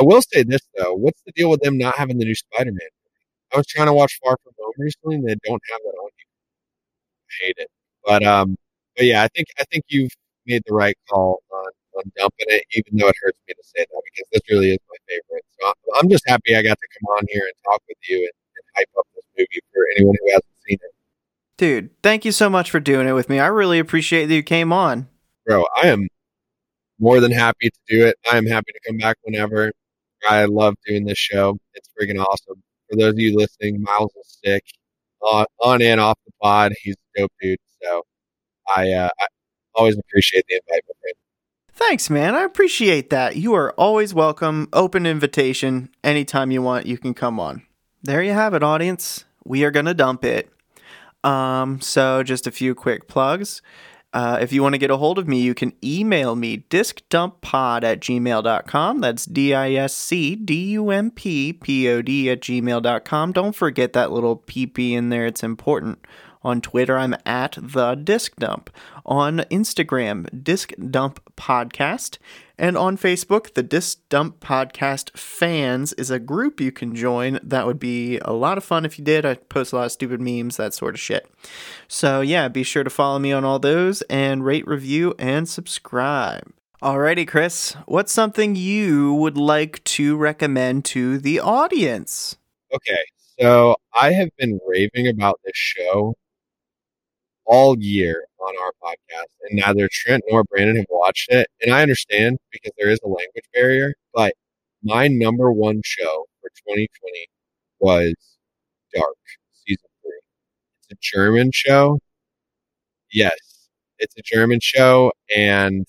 I will say this though: what's the deal with them not having the new Spider-Man? I was trying to watch Far From Home recently, and they don't have that on hate it, but um, but yeah, I think I think you've made the right call on on dumping it, even though it hurts me to say that because this really is my favorite. So I'm, I'm just happy I got to come on here and talk with you and, and hype up this movie for anyone who hasn't seen it. Dude, thank you so much for doing it with me. I really appreciate that you came on. Bro, I am more than happy to do it. I am happy to come back whenever. I love doing this show. It's freaking awesome. For those of you listening, Miles is sick. On, on and off the pod, he's a dope dude. So I, uh, I always appreciate the invite. Thanks, man. I appreciate that. You are always welcome. Open invitation. Anytime you want, you can come on. There you have it, audience. We are going to dump it. Um, so just a few quick plugs. Uh, if you want to get a hold of me, you can email me discdumppod at gmail.com. That's D I S C D U M P P O D at gmail.com. Don't forget that little PP in there, it's important. On Twitter, I'm at the Disc Dump. On Instagram, Disc Dump Podcast. And on Facebook, the Disc Dump Podcast Fans is a group you can join. That would be a lot of fun if you did. I post a lot of stupid memes, that sort of shit. So, yeah, be sure to follow me on all those and rate, review, and subscribe. Alrighty, Chris. What's something you would like to recommend to the audience? Okay, so I have been raving about this show all year on our podcast, and neither Trent nor Brandon have watched it. And I understand because there is a language barrier, but my number one show for 2020 was Dark season three. It's a German show. Yes, it's a German show, and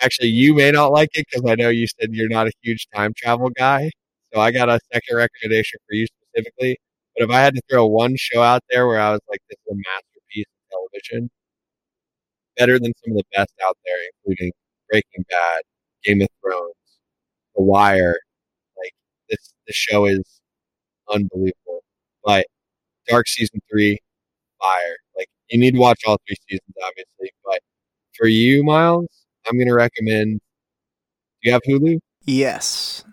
actually, you may not like it because I know you said you're not a huge time travel guy. So I got a second recommendation for you specifically. But if I had to throw one show out there where I was like, this is a masterpiece of television, better than some of the best out there, including Breaking Bad, Game of Thrones, The Wire. Like this, this show is unbelievable. But Dark season three, fire. Like you need to watch all three seasons, obviously. But for you, Miles, I'm gonna recommend. Do you have Hulu? Yes.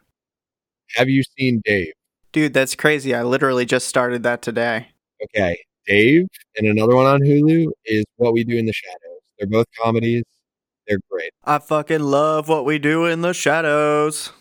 Have you seen Dave? Dude, that's crazy. I literally just started that today. Okay, Dave, and another one on Hulu is What We Do in the Shadows. They're both comedies. They're great. I fucking love what we do in the shadows.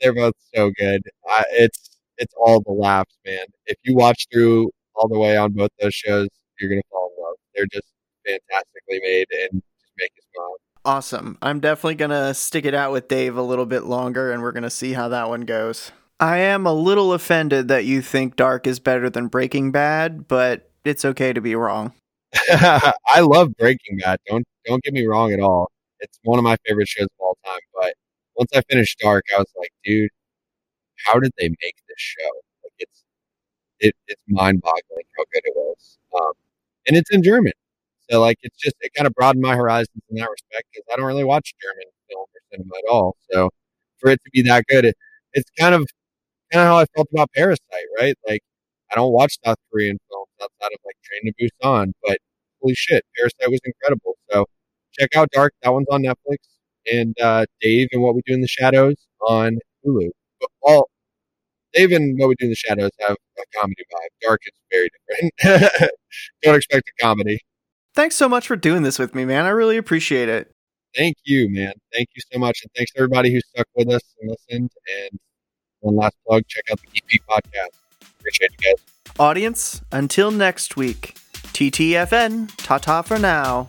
They're both so good. I, it's it's all the laughs, man. If you watch through all the way on both those shows, you're gonna fall in love. They're just fantastically made and just make you smile. Awesome. I'm definitely going to stick it out with Dave a little bit longer and we're going to see how that one goes. I am a little offended that you think Dark is better than Breaking Bad, but it's okay to be wrong. I love Breaking Bad. Don't don't get me wrong at all. It's one of my favorite shows of all time. But once I finished Dark, I was like, dude, how did they make this show? Like it's it, it's mind boggling how good it was. Um, and it's in German. So like it's just it kind of broadened my horizons in that respect because I don't really watch German film or cinema at all. So for it to be that good, it, it's kind of kind of how I felt about Parasite, right? Like I don't watch South Korean films outside of like Train to Busan, but holy shit, Parasite was incredible. So check out Dark. That one's on Netflix, and uh, Dave and What We Do in the Shadows on Hulu. But all Dave and What We Do in the Shadows have a comedy vibe. Dark is very different. don't expect a comedy. Thanks so much for doing this with me, man. I really appreciate it. Thank you, man. Thank you so much. And thanks to everybody who stuck with us and listened. And one last plug check out the EP podcast. Appreciate you guys. Audience, until next week, TTFN, ta ta for now.